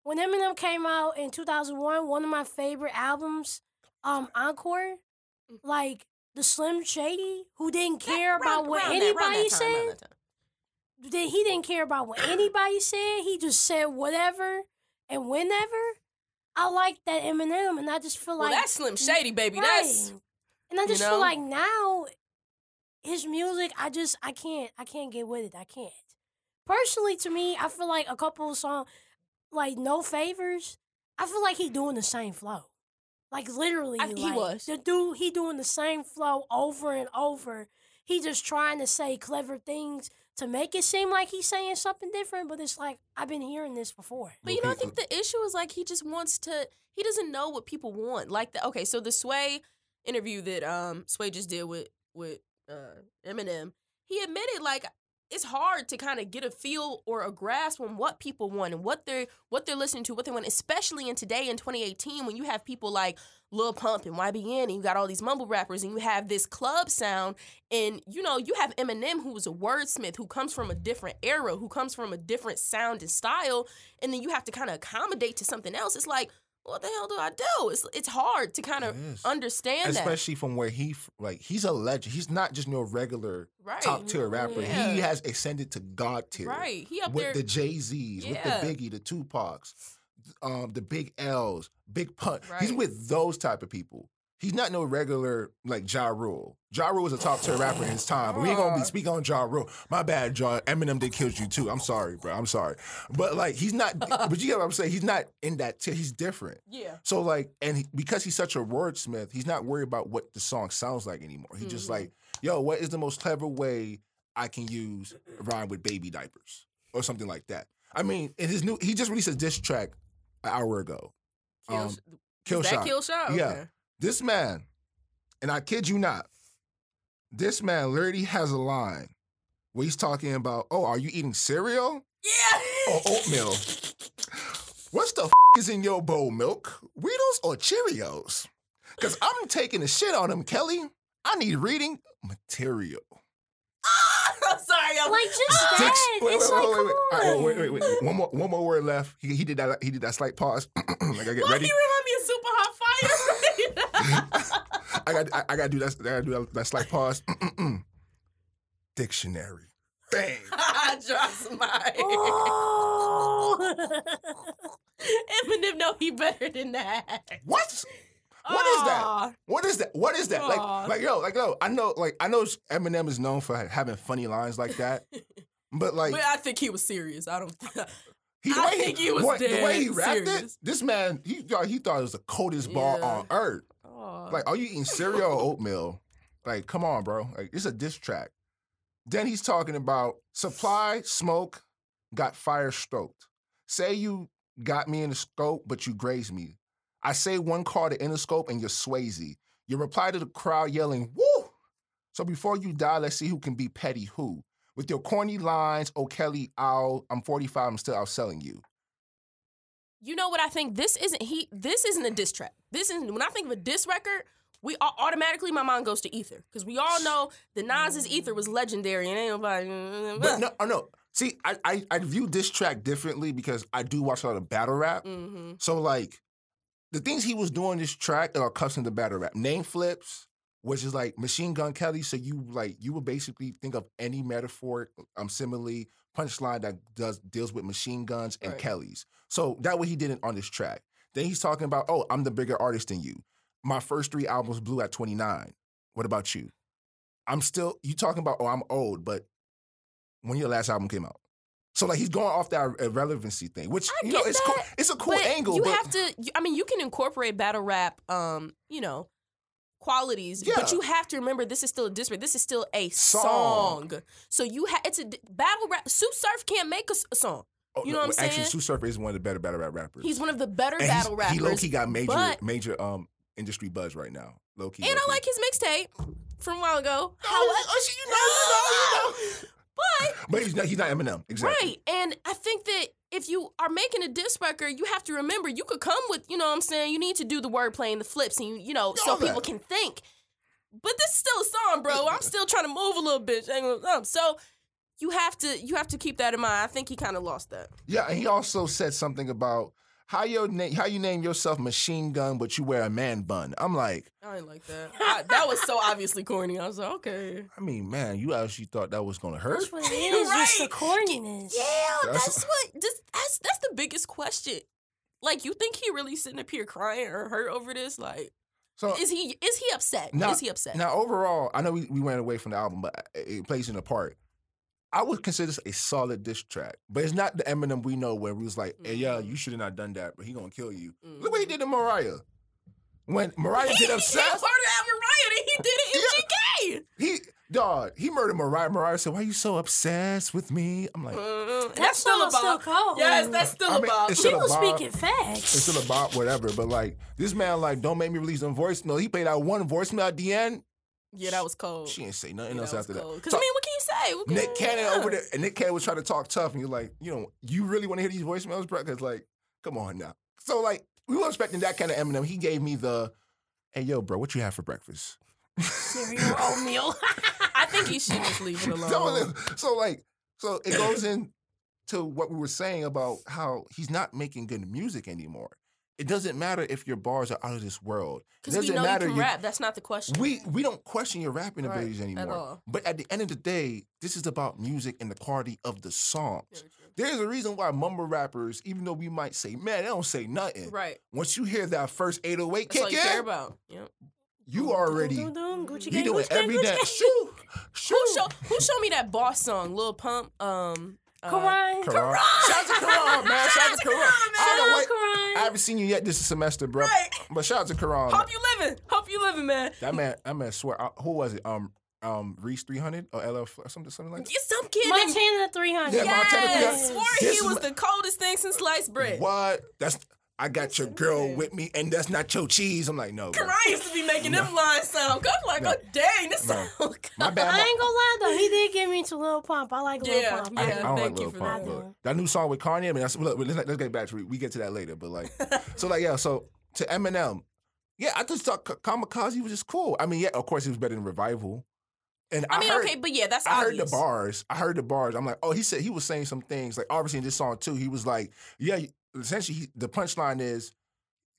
When Eminem came out in 2001, one of my favorite albums, um, Encore, like the Slim Shady, who didn't care about what that- anybody that said. that time. That he didn't care about what *clears throat* anybody said. He just said whatever and whenever. I like that Eminem, and I just feel Well, like that's Slim Shady, baby. Right. That's and I you just know? feel like now his music, I just I can't I can't get with it. I can't. Personally, to me, I feel like a couple of songs, like No Favors, I feel like he doing the same flow. Like literally, I- he was. the dude. He doing the same flow over and over. He just trying to say clever things to make it seem like he's saying something different. But it's like I've been hearing this before. But you know, I think the issue is like he just wants to. He doesn't know what people want. Like the okay, so the Sway interview that um Sway just did with with uh Eminem, he admitted like it's hard to kind of get a feel or a grasp on what people want and what they're what they're listening to, what they want, especially in today in 2018 when you have people like Lil Pump and YBN and you got all these mumble rappers and you have this club sound and you know you have Eminem who is a wordsmith who comes from a different era, who comes from a different sound and style, and then you have to kind of accommodate to something else. It's like what the hell do I do? It's it's hard to kind of understand that. Especially from where he f- like he's a legend. He's not just no regular Right. top tier rapper. Yeah. He has ascended to god tier. Right. He up with there. the Jay Z's, with the Biggie, the Tupacs, um, the Big L's, Big Pun. He's Right. with those type of people. He's not no regular like Ja Rule. Ja Rule was a top tier rapper in his time, but we ain't gonna be speaking on Ja Rule. My bad, Ja. Eminem did kill you too. I'm sorry, bro. I'm sorry. But like he's not. *laughs* but you get what I'm saying? He's not in that tier. He's different. Yeah. So like, and he, because he's such a wordsmith, he's not worried about what the song sounds like anymore. He's just Mhm. like, yo, what is the most clever way I can use rhyme with baby diapers or something like that? I mean, in his new, he just released a diss track an hour ago. Kill, Um, Kill that Shot. kill shot? Yeah. Okay. This man, and I kid you not, this man literally has a line where he's talking about, oh, are you eating cereal Yeah. or oatmeal? What's the f- is in your bowl, milk? Weedles or Cheerios? Because I'm taking a shit on him, Kelly. I need reading material. *laughs* I'm sorry. I'm, Like just ah. that. Dix- wait, it's wait, like, wait, wait, wait. come All right, wait, wait, wait. One more, one more word left. He, he did that. He did that slight pause. *clears throat* like I get Why ready. you remind me of super hot fire? *laughs* I got, I, I got to do that. I got to do that, that slight pause. Dictionary. Bang. *laughs* I dropped mine. Oh. *laughs* Eminem know he better than that. What? What is that? What is that? What is that? Like, like yo, like yo. I know, like I know Eminem is known for having funny lines like that, but like But I think he was serious. I don't. he, I think he was what- the way he rapped it. This man, he thought he thought it was the coldest ball on earth. Like, are you eating cereal or oatmeal? Like, come on, bro. Like, it's a diss track. Then he's talking about supply, smoke, got fire stroked. Say you got me in the scope, but you grazed me. I say one call to Interscope and you're Swayze. You reply to the crowd yelling, woo! So before you die, let's see who can be petty who. With your corny lines, oh Kelly, ow, I'm 45, I'm still outselling you. You know what I think? This isn't he. This isn't a diss track. This is when I think of a diss record. We au- automatically my mind goes to Ether because we all know the Nas's Ether was legendary and ain't nobody. But no, oh, no. See, I, I, I view this track differently because I do watch a lot of battle rap. hmm So like the things he was doing this track are custom to battle rap. Name flips, which is like Machine Gun Kelly. So you like you would basically think of any metaphor, um, simile, punchline that does deals with machine guns and Right. Kelly's. So that way he did it on this track. Then he's talking about, oh, I'm the bigger artist than you. My first three albums blew at 29. What about you? I'm still you talking about, oh, I'm old, but when your last album came out? So like he's going off that irrelevancy thing, which I you know it's cool. It's a cool but angle, You but have to. I mean, you can incorporate battle rap. Um, you know. Qualities, Yeah. but you have to remember this is still a record. This is still a Song. song. So you have it's a battle rap. Tsu Surf can't make a song. Oh, You no, know what I'm Actually, saying? Actually, Tsu Surfer is one of the better battle rap rappers. He's one of the better And battle rappers. He low key got major, but- major um industry buzz right now. Low key. and low I like his mixtape from a while ago. Oh, oh, shit, you know, you know, you know. But But he's not. He's not Eminem. Exactly. right, and I think that if you are making a diss record, you have to remember you could come with, you know, what I'm saying you need to do the wordplay and the flips, and you, you know, so that. people can think. But this is still a song, bro. I'm still trying to move a little bit. Um, So you have to you have to keep that in mind. I think he kind of lost that. Yeah, and he also said something about how your name, how you name yourself Machine Gun, but you wear a man bun. I'm like, I ain't like that. I, that was so obviously corny. I was like, okay. I mean, man, you actually thought that was gonna hurt. That's what it *laughs* is. Just the Right. corniness. Yeah, That's- that's, what. Just that's that's the biggest question. Like, you think he really sitting up here crying or hurt over this? Like, So is he is he upset? Now- is he upset? Now, overall, I know we, we went away from the album, but it, it plays in a part. I would consider this a solid diss track, but it's not the Eminem we know where we was like, hey, yeah, you should have not done that, but he gonna kill you. Mm. Look what he did to Mariah. When Mariah did he did upset, harder at Mariah than he did it in GK. he dog, he murdered Mariah. Mariah said, "Why are you so obsessed with me?" I'm like, Mm, and That song's still cold. Yes, that's still I mean, about. it's still People a bop. speaking facts. It's still a bop, whatever. But like this man, like, don't make me release them voicemail. He played out one voicemail at the end. Yeah, that was cold. She didn't say nothing Yeah, else that after was that. Because I mean, what can you say? What can- Nick Cannon over there, and Nick Cannon was trying to talk tough, and you're like, you know, you really want to hear these voicemails, bro? Because like, come on now. So like, we were expecting that kind of Eminem. He gave me the, hey yo, bro, what you have for breakfast? *laughs* Cereal oatmeal. *laughs* I think he should just leave it *laughs* alone. so like, so it goes in to what we were saying about how he's not making good music anymore. It doesn't matter if your bars are out of this world. It Because we doesn't know you matter. can you- rap. That's not the question. we we don't question your rapping Right, abilities at anymore. all. But at the end of the day, this is about music and the quality of the songs. There's a reason why mumble rappers, even though we might say, man, they don't say nothing. Right. Once you hear that first 808 That's all kick you care in, about. Yep. You already Dum, dum, Gucci you gang, doing gang, every gang. Shoo, shoo. Who show who showed me that boss song, Lil Pump? Um, Karan. Karan. Shout out to Karan, man. Shout out to Karan. I don't know what. Karan. I haven't seen you yet this semester, bro. Right. But shout out to Karan. Hope you living. Hope you living, man. That man, that man swear. uh, who was it? Um, um, Reese three hundred or LL or something, something like that. Get some kid. named- Montana 300. Yeah, Montana Yes, 300. swore This he was what- the coldest thing since sliced bread. What? That's I got your girl with me, and that's not your cheese. I'm like, no. bro. Karan used to be making them lines sound. I'm like, No. oh dang, this No. sound. My bad. I my- ain't gonna lie though, he did get me to Lil Pump. I like Lil Yeah, Pump. I, yeah. I don't thank like you Lil for Pump, that. but that new song with Kanye. I mean, that's, look, let's, let's get back to it. We get to that later, but like, so like, yeah. So to Eminem, yeah, I just thought Kamikaze was just cool. I mean, yeah, of course he was better than Revival, and I, I mean, heard, okay, but yeah, that's I heard the bars. I heard the bars. I'm like, oh, he said he was saying some things. Like obviously in this song too, he was like, yeah. Essentially, he, the punchline is,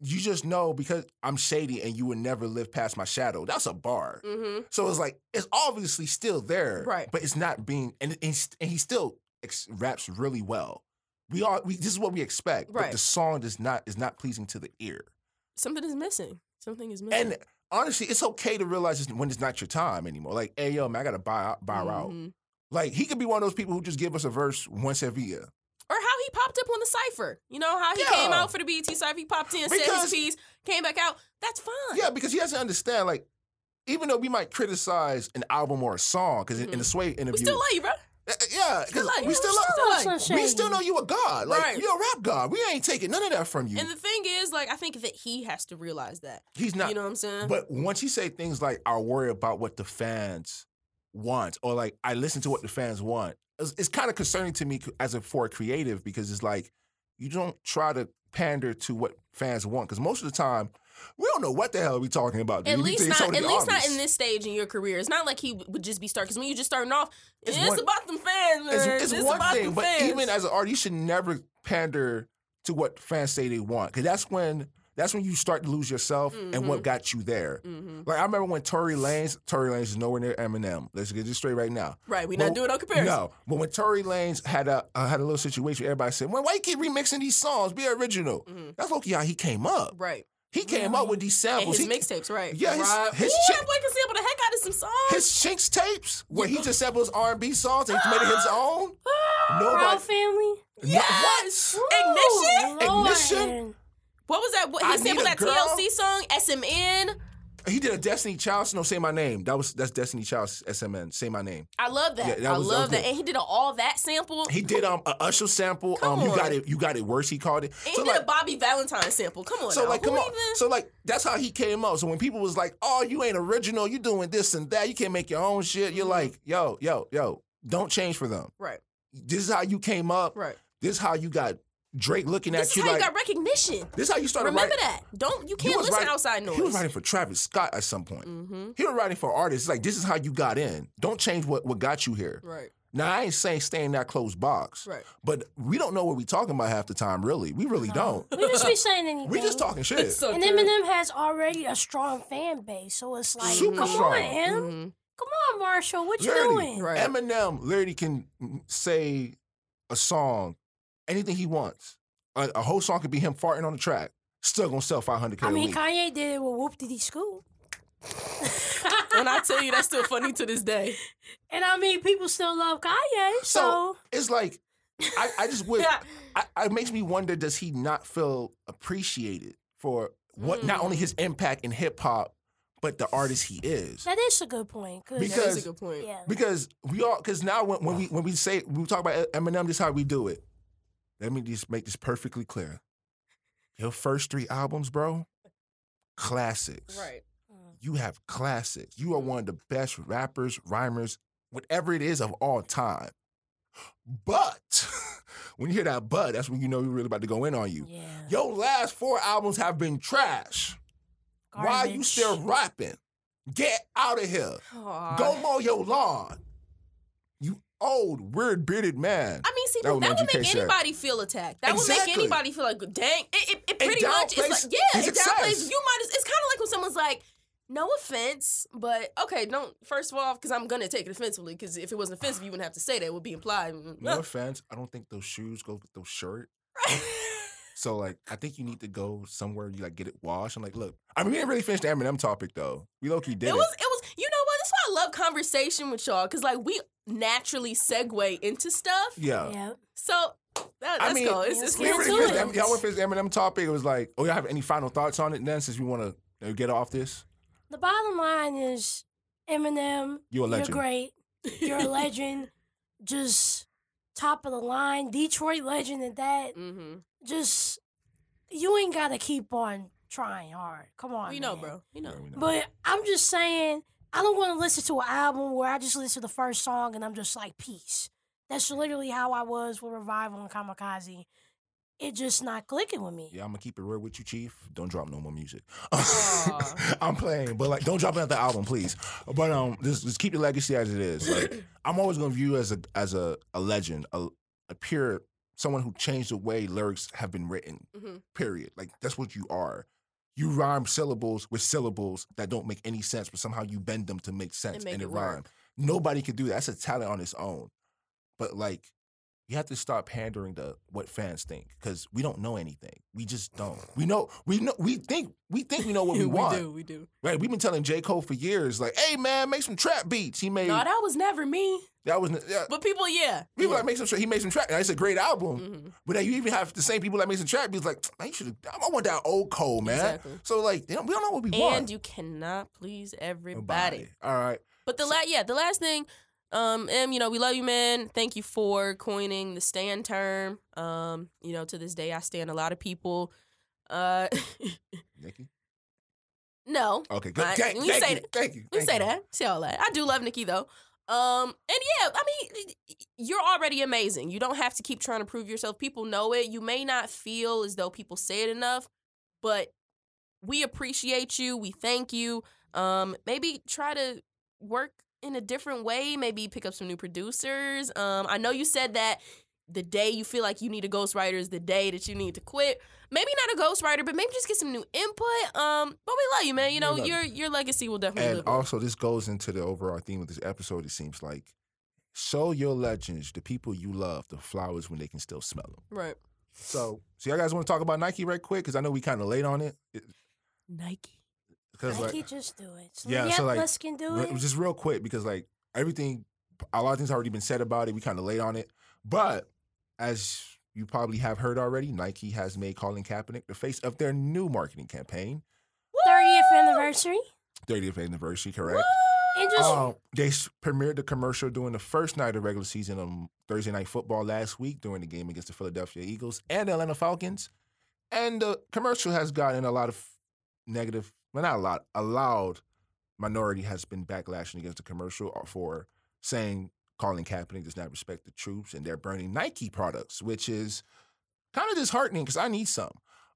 you just know because I'm shady and you would never live past my shadow. That's a bar. Mm-hmm. So it's like it's obviously still there, Right. But it's not being, and and, and he still ex- raps really well. We all, we this is what we expect, but Right. the song does not is not pleasing to the ear. Something is missing. Something is missing. And honestly, it's okay to realize when it's not your time anymore. Like, hey yo, man, I gotta buy out, buy her out. Like he could be one of those people who just give us a verse once every year. He popped up on the cipher. You know how he came out for the BET cipher. He popped in, said his piece, came back out. That's fine. Yeah, because he has to understand, like, even though we might criticize an album or a song, because in, in the Sway interview, Mm-hmm. We still love you, bro. Uh, yeah, because like, we yeah, still love, like- we still know you a god. Like Right. you're a rap god. We ain't taking none of that from you. And the thing is, like, I think that he has to realize that. He's not. you know what I'm saying? But once you say things like "I worry about what the fans want," or like "I listen to what the fans want," it's, it's kind of concerning to me as a for a creative because it's like you don't try to pander to what fans want because most of the time we don't know what the hell we talking about. dude. at least not, at least not in this stage in your career. It's not like he would just be starting. Because when you just starting off, it's, It's one- about them fans, man. It's, it's one about thing, but fans. even as an artist, you should never pander to what fans say they want because that's when that's when you start to lose yourself and Mm-hmm. what got you there. Like I remember when Tory Lanez, Tory Lanez is nowhere near Eminem. Let's get this straight right now. right, we're not doing no comparison. No, but when Tory Lanez had a uh, had a little situation, everybody said, "Well, why you keep remixing these songs? Be original." That's low-key how he came up. Mm-hmm. Right. He came up with these And samples. his mixtapes, right? Yeah, his- right. his Ooh, chick- that boy can sample the heck out of some songs. his Chixtapes, where he just sampled R and B songs and he made it his *gasps* own. Proud Nobody. family. yes. What? Ignition. Lord. Ignition? What was that? What, he Need sampled that Girl? TLC song, SMN. He did a Destiny Child. No, say my name. That was that's Destiny Child's SMN. Say my name. I love that. Yeah, that I was- love was that. And he did an all that sample. He did um a Usher sample. Come um, you got it. You got it worse. He called it. and So he did a Bobby Valentine sample. Come on. so now. like, Who come on. even- So like, that's how he came up. So when people was like, "Oh, you ain't original. You doing this and that. You can't make your own shit." Mm-hmm. You're like, "Yo, yo, yo, don't change for them. right. This is how you came up. Right. This is how you got Drake looking This at is you how like. you got recognition. this is how you started Remember writing. that. Don't you can't listen writing- outside noise. He was writing for Travis Scott at some point. Mm-hmm. He was writing for artists. It's like this is how you got in. Don't change what, what got you here. Right. Now I ain't saying stay in that closed box. Right. But we don't know what we're talking about half the time, really. We really don't. We just be saying anything. *laughs* We just talking *laughs* shit. So And true. Eminem has already a strong fan base, so it's like, Super come strong. on, Em. Mhm. Come on, Marshall. What you Literally, doing? Right. Eminem literally can say a song, anything he wants. A, a whole song could be him farting on the track. Still gonna sell 500k I a mean, week. Kanye did it with Whoop Diddy Scoop. And I tell you, that's still funny to this day. *laughs* And I mean, people still love Kanye, so, so it's like, I, I just wish. *laughs* Yeah. I, it makes me wonder: Does he not feel appreciated for what? Not Mm. only his impact in hip hop, but the artist he is. that is a good point. Cause, That is a good point. yeah, Because we all, because now when, when we when we say we talk about Eminem, this is how we do it. Let me just make this perfectly clear. Your first three albums, bro, classics. Right. Mm. You have classics. You are mm-hmm. one of the best rappers, rhymers, whatever it is of all time. But *laughs* when you hear that but, that's when you know we're really about to go in on you. yeah. Your last four albums have been trash. Why are you still rapping? Get out of here. Aw. Go mow your lawn. Old, weird bearded man. I mean, see, That that, would would make anybody feel attacked. That would make anybody feel like, dang. It, it, it It pretty much is like, yeah, it downplays. You might. As, it's kind of like when someone's like, no offense, but okay, don't. First of all, because I'm gonna take it offensively. Because if it wasn't offensive, you wouldn't have to say that. It would be implied. Mm, no offense. I don't think those shoes go with those shirt. *laughs* So like, I think you need to go somewhere you like get it washed. I'm like, look, I mean, we didn't really finish the Eminem topic though. We low key did it it. was it was you know what? That's why I love conversation with y'all because like we naturally segue into stuff. yeah. Yeah. So that, I let's mean, go. It's, let's it's We get get didn't into really finish it. the, y'all want to the Eminem topic? It was like, oh, y'all have any final thoughts on it? Then, since we want to get off this, The bottom line is Eminem, you're a you're great. You're a legend. *laughs* Just top of the line, Detroit legend at that. Mm-hmm. Just you ain't gotta keep on trying hard. Come on. You know, man. bro. You know. Yeah, we know. But I'm just saying, I don't want to listen to an album where I just listen to the first song and I'm just like, peace. That's literally how I was with Revival and Kamikaze. It just not clicking with me. Yeah, I'm gonna keep it real with you, Chief. Don't drop no more music. *laughs* I'm playing, but like, don't drop another album, please. But um, just, just keep the legacy as it is. Like, *clears throat* I'm always gonna view you as a as a, a legend, a, a pure someone who changed the way lyrics have been written. Mhm. Period. Like that's what you are. You rhyme syllables with syllables that don't make any sense, but somehow you bend them to make sense make and it it rhyme. Nobody can do that. That's a talent on its own. But like, you have to stop pandering to what fans think because we don't know anything. We just don't. We know. We know. We think. We think we know what we, want. *laughs* We do. We do. Right? We've been telling J Cole for years, like, "Hey man, make some trap beats." He made No, that was never me. that was yeah. But people, yeah. People yeah. like make some. He made some trap. It's a great album. Mhm. But then you even have the same people that make some trap beats, like, you should. I want that old Cole, man. Exactly. So like, don't, we don't know what we And want. And you cannot please everybody. All right. But the last, yeah, the last thing, um, Em, you know, we love you, man. Thank you for coining the stan term. Um, you know, to this day, I stan a lot of people. Uh, *laughs* Nikki. no, Okay. Good. I- thank, we thank say you. that- Thank you. we thank say you. that, say all that. I do love Nikki though. Um, and yeah, I mean, you're already amazing. You don't have to keep trying to prove yourself. People know it. You may not feel as though people say it enough, but we appreciate you. We thank you. Um, maybe try to work in a different way. Maybe pick up some new producers. Um, I know you said that the day you feel like you need a ghostwriter is the day that you need to quit. Maybe not a ghostwriter, but maybe just get some new input. Um, but we love you, man. You know, your your legacy will definitely And also, this goes into the overall theme of this episode. It seems like show your legends, the people you love, the flowers when they can still smell them. Right. So, so y'all guys want to talk about Nike right quick? Because I know we kind of late on it. Nike. Because Nike like, just do it. So Yeah, yeah, so, like, let's can do re- it. just real quick, because like everything, a lot of things already been said about it. We kind of late on it, but as you probably have heard already, Nike has made Colin Kaepernick the face of their new marketing campaign. 30th anniversary. 30th anniversary, correct? And just Um, they premiered the commercial during the first night of regular season on Thursday Night Football last week during the game against the Philadelphia Eagles and the Atlanta Falcons. And the commercial has gotten a lot of negative, well, not a lot, a loud minority has been backlashing against the commercial uh, for saying Colin Kaepernick does not respect the troops and they're burning Nike products, which is kind of disheartening because I need some.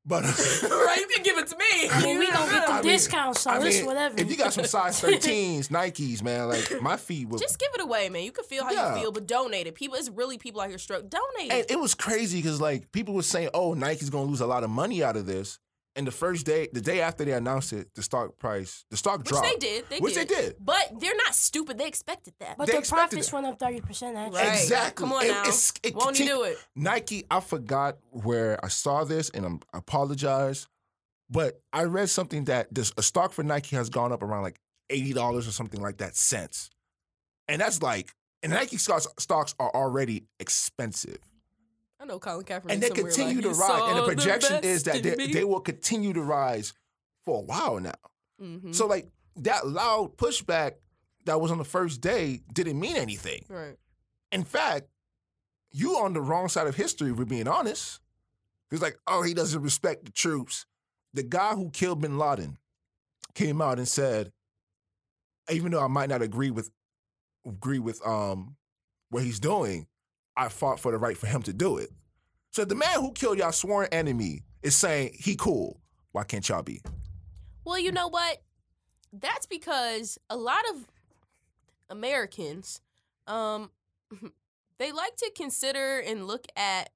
But *laughs* right, you can give it to me. I mean, we gonna get the *laughs* I mean- discount, so I it's whatever. if you got some size *laughs* 13s, Nikes, man, like my feet would Just give it away, man. You can feel how Yeah. you feel, but donate it. People, it's really people out here struck. Donate And it. it was crazy because like people were saying, "Oh, Nike's gonna lose a lot of money out of this." And the first day, the day after they announced it, the stock price, the stock Which dropped. Which they did. They Which did. they did. But they're not stupid. They expected that. but they the expected profits it. went up 30% actually. Right. Exactly. Come on It- now. it's- it Won't you conti- do it? Nike, I forgot where I saw this, and I'm, I apologize, but I read something that this a stock for Nike has gone up around like eighty dollars or something like that since. and that's like, and Nike stocks stocks are already expensive. I know Colin Kaepernick. and they continue like, to "You rise. And the projection is that they, they will continue to rise for a while now. Mhm. So like that loud pushback that was on the first day didn't mean anything. right. In fact, you on the wrong side of history. If we're being honest, He's like, oh, he doesn't respect the troops. The guy who killed Bin Laden came out and said, even though I might not agree with agree with um what he's doing, I fought for the right for him to do it. So if the man who killed y'all sworn enemy is saying he cool, why can't y'all be? Well, you know what? That's because a lot of Americans, um, *laughs* they like to consider and look at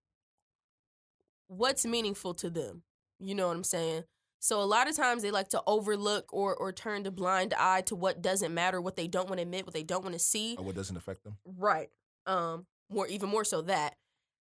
what's meaningful to them. You know what I'm saying? So a lot of times they like to overlook or or turn the blind eye to what doesn't matter, what they don't want to admit, what they don't want to see. Or what doesn't affect them? Right. Um, more even more so that.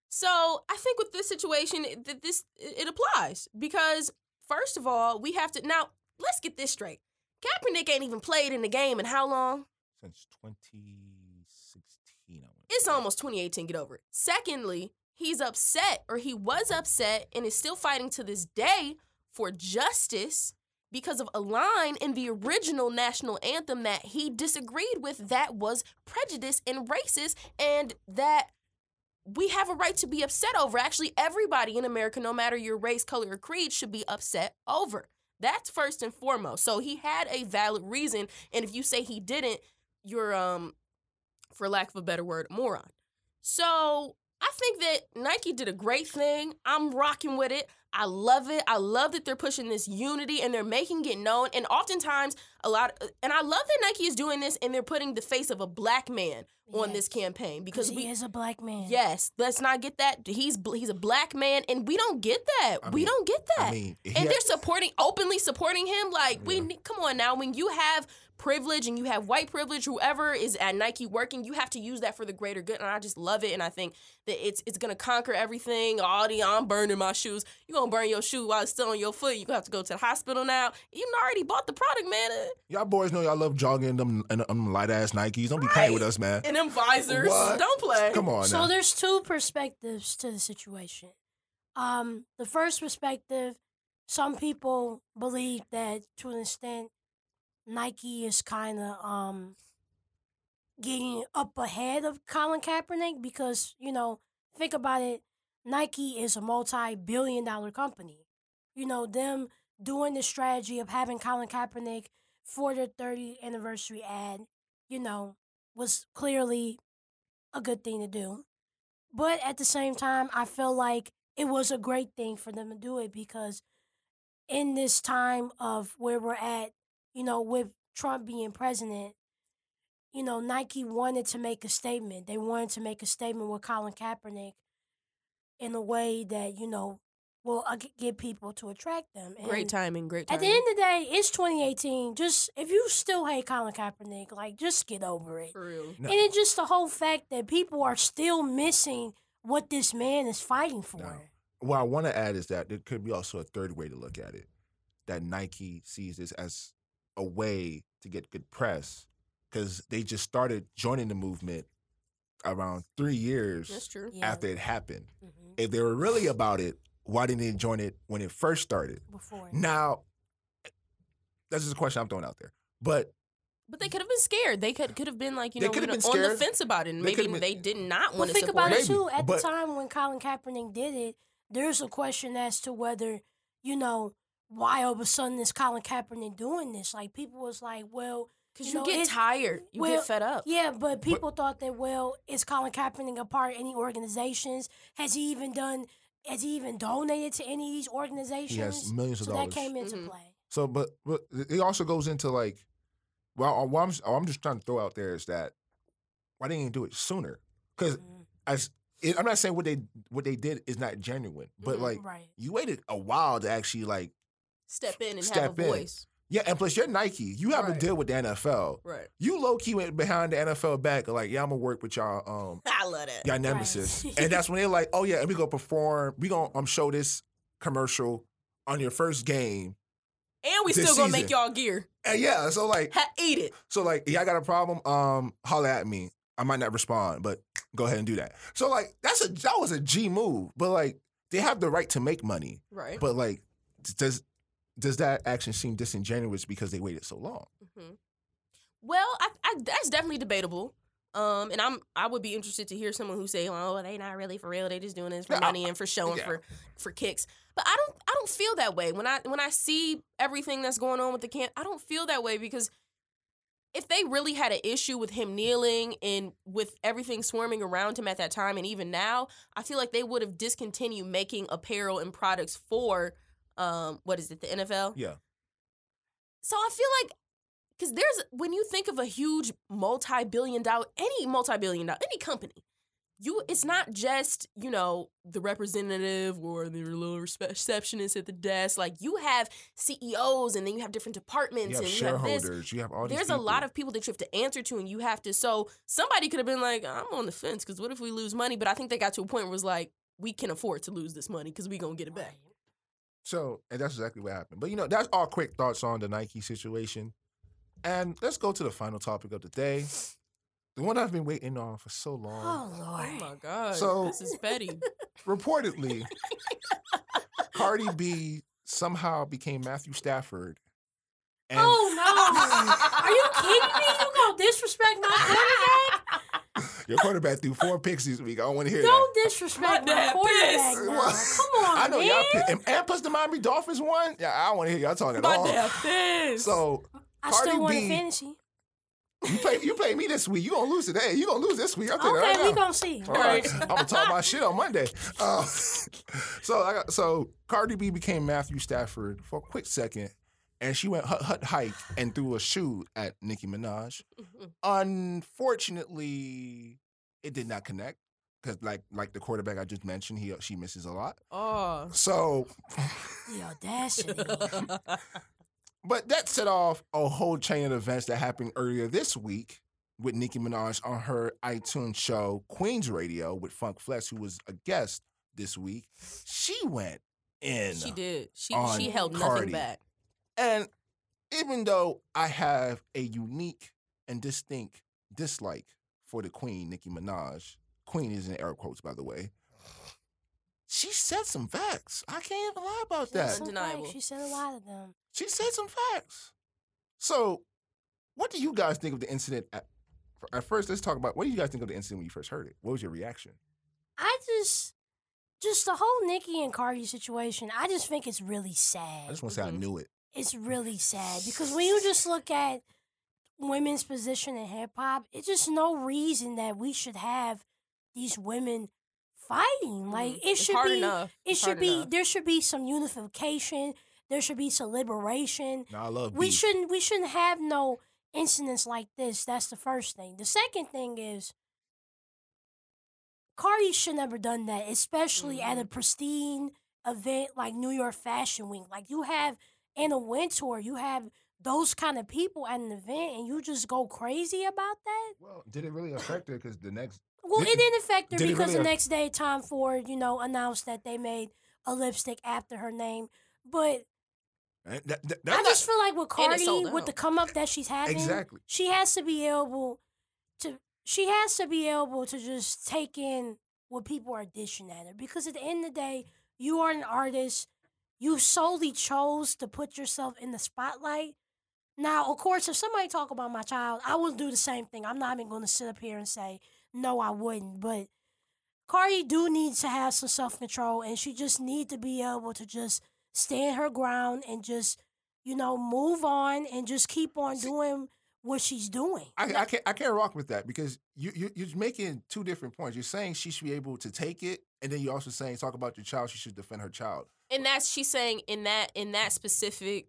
So I think with this situation, that this it applies because first of all, we have to now. Let's get this straight. Kaepernick ain't even played in the game in how long? Since 2016, I. It's almost 2018. Get over it. Secondly, he's upset, or he was upset, and is still fighting to this day for justice because of a line in the original national anthem that he disagreed with that was prejudice and racist, and that we have a right to be upset over. Actually, everybody in America, no matter your race, color, or creed, should be upset over. That's first and foremost. So he had a valid reason, and if you say he didn't, you're um for lack of a better word, moron. So I think that Nike did a great thing. I'm rocking with it. I love it. I love that they're pushing this unity and they're making it known. And oftentimes, a lot, and I love that Nike is doing this and they're putting the face of a black man on this campaign Because because he we. is a black man. Yes, let's not get that. He's he's a black man, and we don't get that. I we mean- don't get that I mean, and had- they're supporting openly supporting him like we Yeah. ne- come on now when you have privilege and you have white privilege whoever is at Nike working you have to use that for the greater good and I just love it and I think that it's it's going to conquer everything all the I'm burning my shoes you're going to burn your shoe while it's still on your foot you're going to have to go to the hospital now you already bought the product man y'all boys know y'all love jogging them and them light ass Nikes. Don't be playing with us, man. and them visors What? don't play Come on So now. there's two perspectives to the situation. Um, the first perspective, some people believe that to an extent, Nike is kind of um getting up ahead of Colin Kaepernick because you know think about it, Nike is a multi-billion-dollar company. You know them doing the strategy of having Colin Kaepernick for their 30th anniversary ad, you know, was clearly a good thing to do. But at the same time, I feel like it was a great thing for them to do it because in this time of where we're at, you know, with Trump being president, you know, Nike wanted to make a statement. They wanted to make a statement with Colin Kaepernick in a way that, you know, will uh, get people to attract them. great timing great At the end of the day, it's 2018. Just if you still hate Colin Kaepernick, like just get over it. for real No. And it's just the whole fact that people are still missing what this man is fighting for. No. what I want to add is that there could be also a third way to look at it. That Nike sees this as a way to get good press because they just started joining the movement around three years Yeah. after it happened. Mhm. If they were really about it, why didn't they join it when it first started? Before. Now, that's just a question I'm throwing out there. But But they could have been scared. They could could have been like you They know could have been on the fence about it. And They maybe could been- they did not Well, want to think support about it. it too. At but- the time when Colin Kaepernick did it, there's a question as to whether, you know, why all of a sudden is Colin Kaepernick doing this? Like people was like, well, Because you you know, get tired, you well, get fed up. Yeah, but people thought that well, is Colin Kaepernick a part of any organizations? Has he even done? Has he even donated to any of these organizations? he has millions of so dollars. that came into Mhm. play. So, but, but it also goes into like, well, what I'm, what I'm just trying to throw out there is that why didn't you do it sooner? Because Mhm. as it, I'm not saying what they what they did is not genuine, but Mhm. like right. you waited a while to actually like Step in and Step have a in. voice. yeah, and plus you're Nike, you have Right. a deal with the NFL. Right. You low key went behind the NFL back, like yeah, I'm gonna work with y'all, um, *laughs* I love that. y'all nemesis, *laughs* and that's when they're like, oh yeah, and we gonna perform, we gonna um show this commercial on your first game, And we still gonna make y'all gear. and yeah, so like Ha- eat it. So like, yeah, I got a problem. Um, holler at me. I might not respond, but go ahead and do that. So like, that's a that was a G move. But like, they have the right to make money. Right. But like, does does that action seem disingenuous because they waited so long? hmm Well, I, I, that's definitely debatable. Um, and I'm I would be interested to hear someone who say, "Oh, they not really for real. They just doing this for money and for showing yeah. for for kicks." But I don't I don't feel that way when I when I see everything that's going on with the camp. I don't feel that way because if they really had an issue with him kneeling and with everything swarming around him at that time and even now, I feel like they would have discontinued making apparel and products for um what is it the NFL? Yeah. So I feel like because there's when you think of a huge multi-billion dollar any multi-billion dollar any company you it's not just you know the representative or the little receptionist at the desk like you have ceos and then you have different departments You have and you have this shareholders. You have all these. there's a lot of people that you have to answer to and you have to so somebody could have been like i'm on the fence because what if we lose money but i think they got to a point where it was like we can afford to lose this money because we gonna get it back. So, and that's exactly what happened. But you know, that's our quick thoughts on the Nike situation. And let's go to the final topic of the day. The one I've been waiting on for so long. Oh Oh Lord. my god, So- this is Betty. *laughs* Reportedly, Cardi B somehow became Matthew Stafford. And Oh no! Are you kidding me? You gonna disrespect my *laughs* quarterback? Your quarterback threw four picks this week. I don't want to hear it. Don't disrespect My my quarterback now. *laughs* Come on, I know man. y'all pick, and, and plus the Miami Dolphins won. Yeah, I don't want to hear y'all talking at My all. dad pissed. So I Cardi still want a B- fantasy. you play you play me this week. You gonna lose today. You gonna lose this week. I'll tell you that Okay, right we now. gonna see. All right, I'm gonna talk my *laughs* shit on Monday. Uh, *laughs* so, I got, so Cardi B became Matthew Stafford for a quick second, and she went hut hut hike and threw a shoe at Nicki Minaj. Mm-hmm. Unfortunately, it did not connect because, like, like the quarterback I just mentioned, he she misses a lot. oh. So, The audacity. *laughs* but that set off a whole chain of events that happened earlier this week with Nicki Minaj on her iTunes show Queens Radio with Funk Flex, who was a guest this week. She went in. She did. She she held Cardi. nothing back. And even though I have a unique and distinct dislike for the Queen, Nicki Minaj, Queen is in air quotes, by the way. She said some facts. I can't even lie about that. Undeniable. She said a lot of them. She said some facts. So, what do you guys think of the incident? At, at first, let's talk about what do you guys think of the incident when you first heard it? What was your reaction? I just, just the whole Nicki and Cardi situation. I just think it's really sad. I just want to say I Mhm. knew it. It's really sad because when you just look at women's position in hip hop, it's just no reason that we should have these women fighting. Like Mhm. it It's should hard be. enough. It It's should be. enough. There should be some unification. There should be some liberation. No, I love we beef. shouldn't we shouldn't have no incidents like this. That's the first thing. The second thing is Cardi should never done that, especially at a Mm-hmm. pristine event like New York Fashion Week. Like you have Anna Wintour, you have those kind of people at an event, and you just go crazy about that. Well, did it really affect her? Because the next, Well, Did- it didn't affect her did because really the next day, Tom Ford, you know, announced that they made a lipstick after her name. But that, that, I that's just feel like with And Cardi, with the come up that she's having, Exactly. she has to be able to. She has to be able to just take in what people are dishing at her because at the end of the day, you are an artist. You solely chose to put yourself in the spotlight. Now, of course, if somebody talk about my child, I would do the same thing. I'm not even going to sit up here and say no, I wouldn't. But Cardi do need to have some self control, and she just need to be able to just stand her ground and just you know move on and just keep on doing what she's doing. I, I can't I can't rock with that because you, you you're making two different points. You're saying she should be able to take it, and then you're also saying talk about your child. She should defend her child. and that's she's saying in that in that specific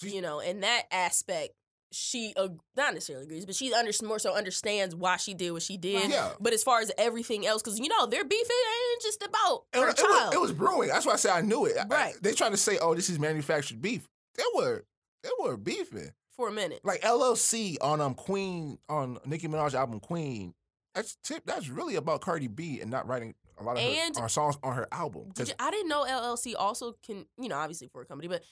She- you know in that aspect she ag- not necessarily agrees but she under, more so understands why she did what she did Right. Yeah. but as far as everything else because you know their beef it ain't just about It, her was- it child was, it was brewing. That's why I said I knew it. I- I- Right. they trying to say, oh, this is manufactured beef. They were they were beefing. For a minute Like LLC on um Queen on Nicki Minaj album Queen. That's tip. That's really about Cardi B and not writing a lot of And- her, our songs on her album. Did you, I didn't know LLC also can, you know, obviously for a company, but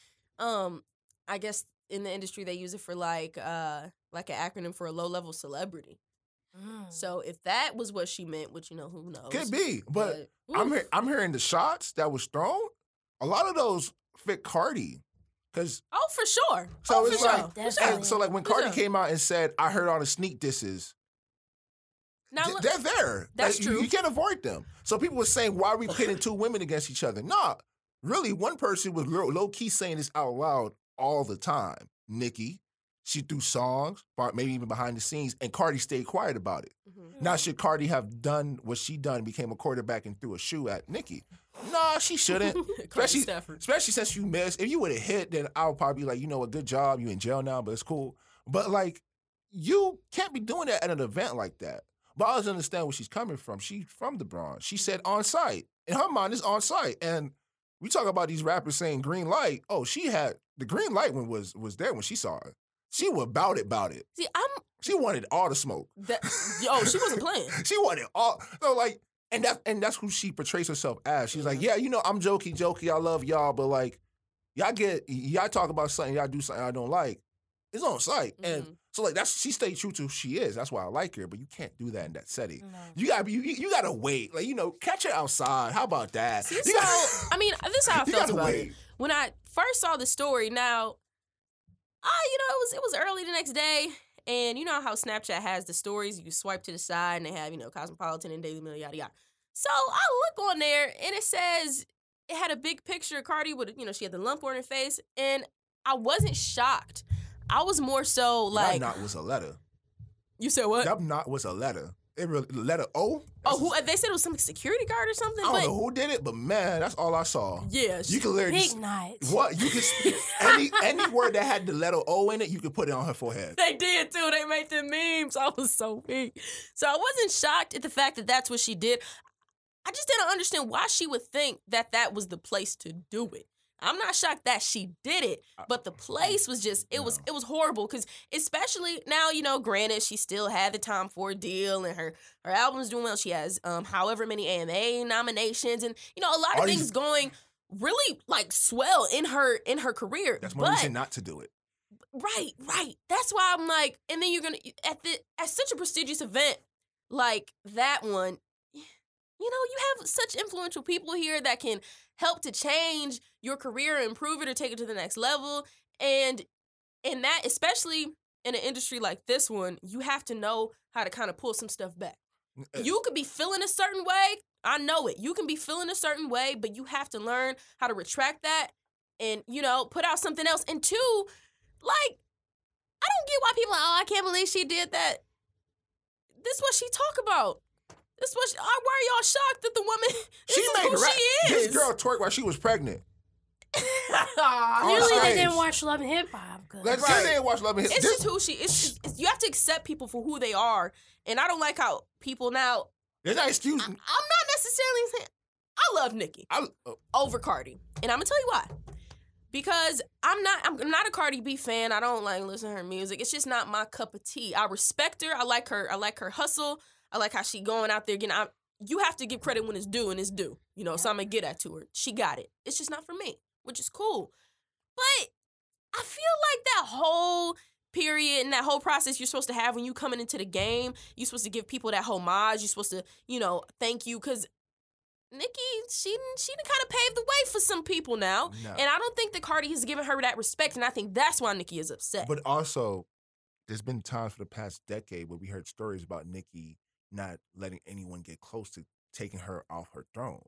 um, I guess in the industry they use it for like uh like an acronym for a low level celebrity. Mm. So if that was what she meant, which you know who knows, Could be, but I'm oof. hear, I'm hearing the shots that was thrown. A lot of those fit Cardi, because oh for sure. So oh, it's for like- sure. and so like when Cardi sure. came out and said, "I heard all the sneak disses." Now look, they're there. That's Like, you- true. You, can't avoid them. So people were saying, "Why are we pitting two women against each other?" Nah, really, one person was low key saying this out loud all the time. Nicki, she threw songs, maybe even behind the scenes, and Cardi stayed quiet about it. Mhm. Now, should Cardi have done what she done, became a quarterback and threw a shoe at Nicki? Nah, she shouldn't. *laughs* Especially, Stafford. especially since you missed. If you would have hit, then I would probably be like, you know what, good job. You in jail now, but it's cool. But like, you can't be doing that at an event like that. But I always understand where she's coming from. She's from the Bronx. She said on site. In her mind, it's on site. And we talk about these rappers saying green light. Oh, she had the green light one was was there when she saw it. She was about it, about it. See, I'm She wanted all the smoke. that. *laughs* Yo, she wasn't playing. *laughs* She wanted all. So like, and that and that's who she portrays herself as. She's like, Yeah. you know, I'm jokey, jokey. I love y'all, but like, y'all get y'all talk about something, y'all do something I don't like. It's on site, and Mhm. so like that's she stayed true to who she is. That's why I like her. But you can't do that in that setting. No. You gotta be, you, you gotta wait. Like you know, catch her outside. How about that? See, You so gotta- I mean, this is how I *laughs* felt about wait. it when I first saw the story. Now, ah, you know, it was it was early the next day, and you know how Snapchat has the stories. You swipe to the side, and they have you know Cosmopolitan and Daily Mail, yada yada. So I look on there, and it says it had a big picture of Cardi with you know she had the lump on her face, and I wasn't shocked. I was more so like, that knot was a letter. you said what? That knot was a letter. It really, letter O. Oh, who uh, they said it was some security guard or something. I something, don't but know who did it, but man, that's all I saw. yeah, You can literally Big just- what you can *laughs* any any word that had the letter O in it, you could put it on her forehead. They did too. They made the memes. I was so weak. So I wasn't shocked at the fact that that's what she did. I just didn't understand why she would think that that was the place to do it. I'm not shocked that she did it, but the place was just it was No. it was horrible because especially now you know granted she still had the Tom Ford deal and her her album's doing well she has um however many AMA nominations and you know a lot of these- things going really like swell in her in her career That's one but reason not to do it. Right, right. That's why I'm like, and then you're gonna at the at such a prestigious event like that one. You know, you have such influential people here that can help to change your career, improve it, or take it to the next level. And in that, especially in an industry like this one, you have to know how to kind of pull some stuff back. Uh you could be feeling a certain way. I know it. You can be feeling a certain way, but you have to learn how to retract that and, you know, put out something else. And two, like, I don't get why people are, oh, I can't believe she did that. This is what she talk about. This is what she, why are y'all shocked that the woman *laughs* She is made who rap. she is? This girl twerk while she was pregnant. *laughs* Clearly Usually they didn't watch Love and Hip Hop. 'cause- Like Right. they didn't watch Love and Hip. It's This- just who she is. It's, it's- you have to accept people for who they are. And I don't like how people now, They're not I, I'm not necessarily saying, I love Nicki. I, uh, over Cardi. And I'm gonna tell you why. Because I'm not I'm not a Cardi B fan. I don't like listen to her music. It's just not my cup of tea. I respect her. I like her. I like her hustle. I like how she going out there getting I, you have to give credit when it's due and it's due. You know, so I'm gonna get that to her. She got it. It's just not for me, which is cool. But I feel like that whole period and that whole process you're supposed to have when you coming into the game, you're supposed to give people that homage. You're supposed to, you know, thank you because Nicki, she she kind of paved the way for some people now, no. and I don't think that Cardi has given her that respect, and I think that's why Nicki is upset. But also, there's been times for the past decade where we heard stories about Nicki not letting anyone get close to taking her off her throne.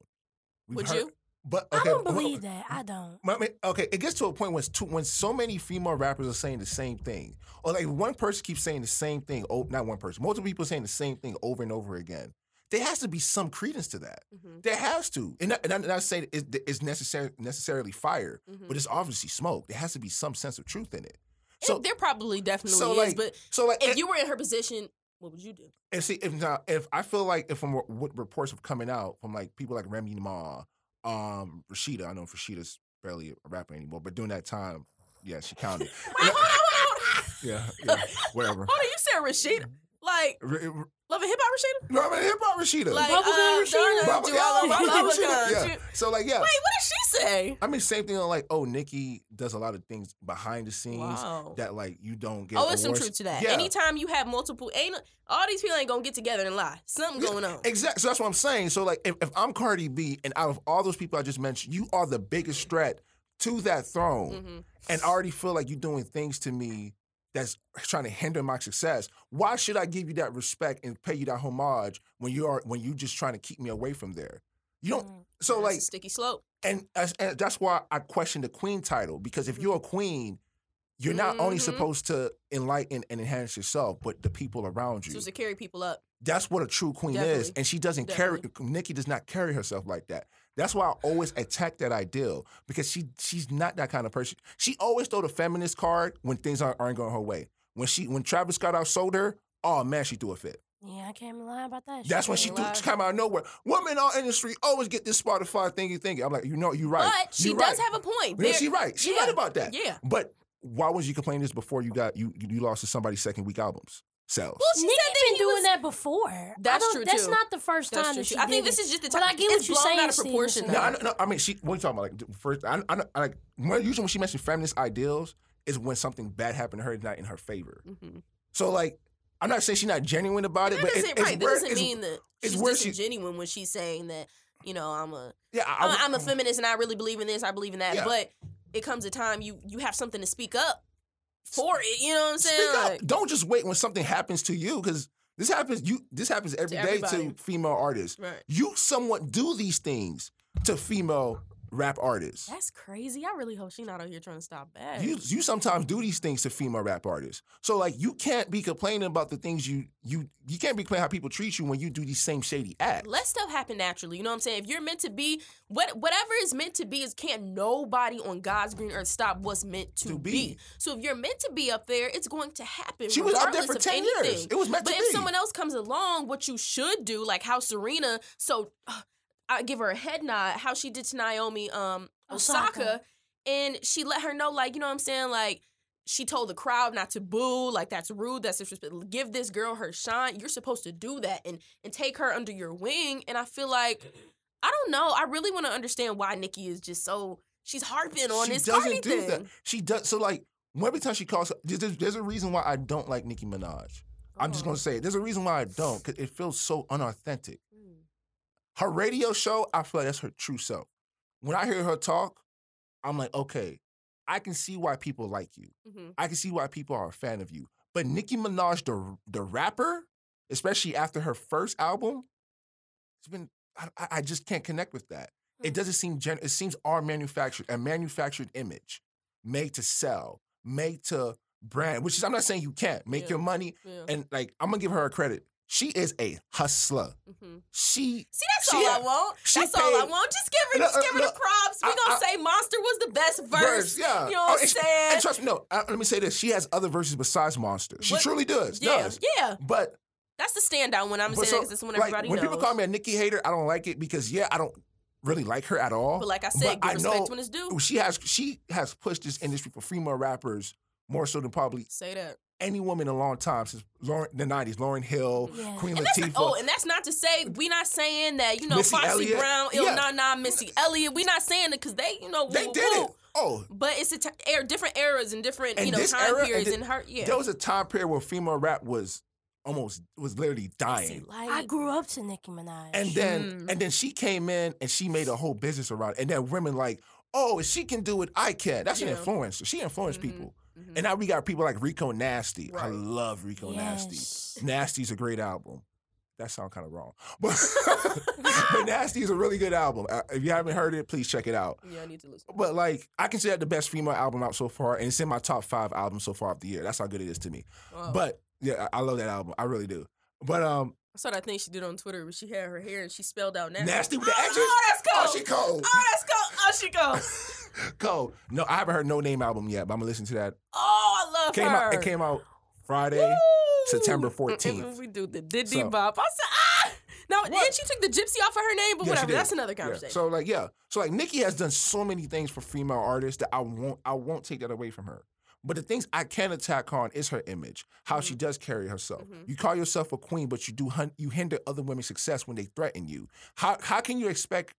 We've Would heard- you? But okay, I don't believe that. I don't. I mean, okay, it gets to a point when too, when so many female rappers are saying the same thing, or like one person keeps saying the same thing. Oh, not one person, multiple people saying the same thing over and over again. There has to be some credence to that. Mhm, There has to, and and I'm not saying it's, it's necessary necessarily fire, mhm. but it's obviously smoke. There has to be some sense of truth in it. It- So, there probably definitely so, is, like, but so like, if you were in her position, what would you do? And see, if now, if I feel like if from what- what reports have coming out from like people like Remy Ma, um, Rasheeda, I know Rasheeda's barely a rapper anymore, but during that time, yeah, she *laughs* counted. Wait, hold on, hold on. yeah, yeah, whatever. Hold on, you said Rasheeda, like R- r- Love and Hip Hop Rasheeda. no, I mean hip hop Rasheeda. Like, Bubblegum uh, Rasheeda? Bubble- yeah, I love Bubblegum Rasheeda, yeah. So like, yeah. Wait, what did she say? I mean, same thing on like, oh, Nicki does a lot of things behind the scenes Wow. that like you don't get. Oh, it's some truth to that. Yeah. Anytime you have multiple, ain't all these people ain't gonna get together and lie. Something Yeah, going on. Exactly. So that's what I'm saying. So like, if, if I'm Cardi B, and out of all those people I just mentioned, you are the biggest threat to that throne, Mhm. and I already feel like you're doing things to me that's trying to hinder my success. Why should I give you that respect and pay you that homage when you are when you just trying to keep me away from there? You don't. Mm. So like, a sticky slope. and, and that's why I question the queen title because if you're a queen, you're not only Mhm. supposed to enlighten and enhance yourself, but the people around you. Supposed to carry people up. That's what a true queen is, and she doesn't carry. Nicki does not carry herself like that. That's why I always attack that ideal because she she's not that kind of person. She always throw the feminist card when things aren't, aren't going her way. When she when Travis Scott outsold her, oh man, she threw a fit. Yeah, I can't lie about that. That's shit. when she threw, she came out of nowhere. Women in our industry always get this Spotify thingy thingy. I'm like, you know, you're right. But she You're does right. have a point. Yeah, she right. She yeah, right about that. Yeah. But why was you complaining this before you got you you lost to somebody's second week albums? Sells. Well, she Nicki said that been he doing was- that before. That's don't- true, That's too. not the first That's time true. that she. I think did this it. is just the But time. I get it's what you're saying, out of proportion. No, No. I no, I mean, she. What are you talking about? Like first, I, I, I like usually when she mentions feminist ideals is when something bad happened to her, not in her favor. Mhm. So like, I'm not saying she's not genuine about it, That but it, doesn't, it's right. That where, doesn't it's, mean that it's she's where she- disingenuine when she's saying that. You know, I'm a yeah, I, I, I'm a feminist and I really believe in this. I believe in that. Yeah. But it comes a time you you have something to speak up for it. You know what I'm saying? Like, Don't just wait when something happens to you because this happens. You this happens every day to everybody. female artists. right. You somewhat do these things to female rap artists. That's crazy. I really hope she's not out here trying to stop bad. You you sometimes do these things to female rap artists. So like you can't be complaining about the things you you you can't be complaining how people treat you when you do these same shady acts. Let stuff happen naturally. You know what I'm saying? If you're meant to be, what whatever is meant to be is can't nobody on God's green earth stop what's meant to, To be. be. So if you're meant to be up there, it's going to happen. She was up there for 10 anything. years. It was meant But to be. But if someone else comes along, what you should do, like how Serena, so uh, I give her a head nod, how she did to Naomi um Osaka, Osaka. and she let her know, like, you know what I'm saying? Like, she told the crowd not to boo, like that's rude, that's disrespectful. Give this girl her shine. You're supposed to do that and and take her under your wing. And I feel like I don't know. I really want to understand why Nicki is just so she's harping on she this doesn't do thing. that. She does so like every time she calls there's, there's- there's a reason why I don't like Nicki Minaj. I'm just Oh. gonna say it. There's a reason why I don't, because it feels so unauthentic. Her radio show, I feel like that's her true self. When I hear her talk, I'm like, okay, I can see why people like you. Mhm. I can see why people are a fan of you. But Nicki Minaj, the the rapper, especially after her first album, it's been I, I- just can't connect with that. It Mm. doesn't seem gen. It seems our manufactured a manufactured image, made to sell, made to brand. Which is I'm not saying you can't make Yeah. your money. Yeah. And like I'm gonna give her a credit. She is a hustler. Mhm. She See, that's She all I want. That's all I want. Just give her, No, just give her no, the props. We I- gonna I- say Monster was the best verse. yeah. You know Oh, what I'm saying? And trust me, no. uh, let me say this: she has other verses besides Monster. She What- truly does. yeah, Does. yeah. But That's the standout one. I'm But saying so, because it's when like, everybody when knows. people call me a Nicki hater, I don't like it because yeah, I don't really like her at all. but like I said, give I respect know when it's due. she has she has pushed this industry for female rappers more so than probably Say that. Any woman in a long time since Lauryn, the '90s. Lauryn Hill, Yeah. Queen And Latifah. oh, and that's not to say we not saying that you know Missy Foxy Elliott. Brown, Il Yeah. Nah Nah, Missy Elliott. We not saying it because they you know they woo, did woo. it. Oh, But it's a t- era, different eras and different And you know this time era, and periods thi- and her yeah. there was a time period where female rap was almost was literally dying. like, I grew up to Nicki Minaj. And then Mm. and then she came in and she made a whole business around it. And then women like, oh, if she can do it, I can. That's Yeah. an influencer. She influenced Mhm. people. Mhm. And now we got people like Rico Nasty. I love Rico Nasty. yes. Nasty's a great album. That sounds kind of wrong, *laughs* but *laughs* but Nasty is a really good album. Uh, If you haven't heard it, please check it out. yeah, I need to listen. But like, I consider that the best female album out so far, and it's in my top five albums so far of the year. That's how good it is to me. Wow. But yeah, I love that album. I really do. But um, I saw that thing she did on Twitter where she had her hair and she spelled out nasty. Nasty with the oh? Oh, that's cold. oh, she cold. Oh, that's cold. Oh, she cold. *laughs* *laughs* cold. No, I haven't heard Noname album yet, but I'm gonna listen to that. Oh, I love Came her. out. It came out Friday. Woo! September Mm, mm, 14th. mm, We do the Diddy So- bop. I said, ah. Now, and she took the gypsy off of her name, but Yeah, whatever. That's another Yeah. conversation. So like yeah. So like Nicki has done so many things for female artists that I won't I won't take that away from her. But the things I can attack on is her image, how she does carry herself. Mhm. You call yourself a queen, but you do hun- you hinder other women's success when they threaten you. How how can you expect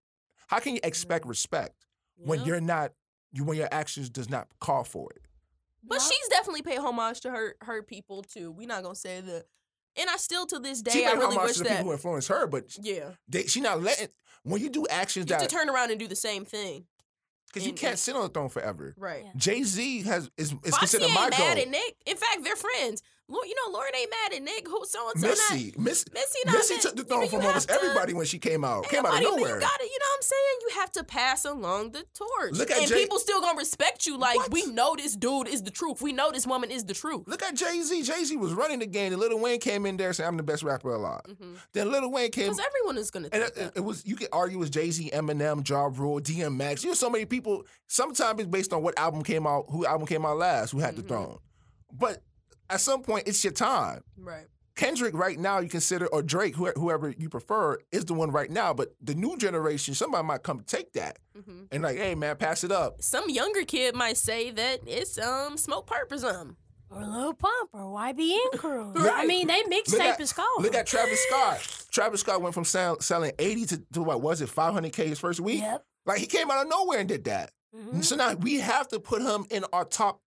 how can you expect respect when you're not you when your actions does not call for it? But Yeah. she's definitely paid homage to her her people too. We're not gonna say that. And I still to this day, she I made really homage wish to the that. people who influence her, but yeah, they, she not letting when you do actions you have that to turn around and do the same thing. because you can't and- sit on the throne forever. Right. Yeah. Jay Z has is, is Foxy considered ain't my mad goal. at Nick. In fact, they're friends. You know, Lauryn ain't mad at Nick. Who so and so Missy, Miss, Missy, not Missy took the throne from almost to- everybody when she came out. Came out of nowhere. You got it. you know what I'm saying? You have to pass along the torch. Look at and Jay- people still gonna respect you. Like What? we know this dude is the truth. We know this woman is the truth. Look at Jay Z. Jay Z was running the game, and Lil Wayne came in there saying, "I'm the best rapper alive." Then Lil Wayne came, Because everyone is gonna and it, it was you could argue with Jay Z, Eminem, Ja Rule, DMX. You know, so many people. Sometimes it's based on what album came out, who album came out last, who had the Mhm. throne. But at some point, it's your time. right. Kendrick right now you consider or Drake whoever you prefer is the one right now but the new generation somebody might come take that hmm and like hey man pass it up Some younger kid might say that it's um Smokepurpp um. or Lil Pump or YBN Crew. *laughs* I mean, they Look mixtape at- is cold. Look at Travis Scott. *laughs* Travis Scott went from sell, selling 80 to, to what was it, 500K his first week? Yep. Like he came out of nowhere and did that. Mhm. So now we have to put him in our top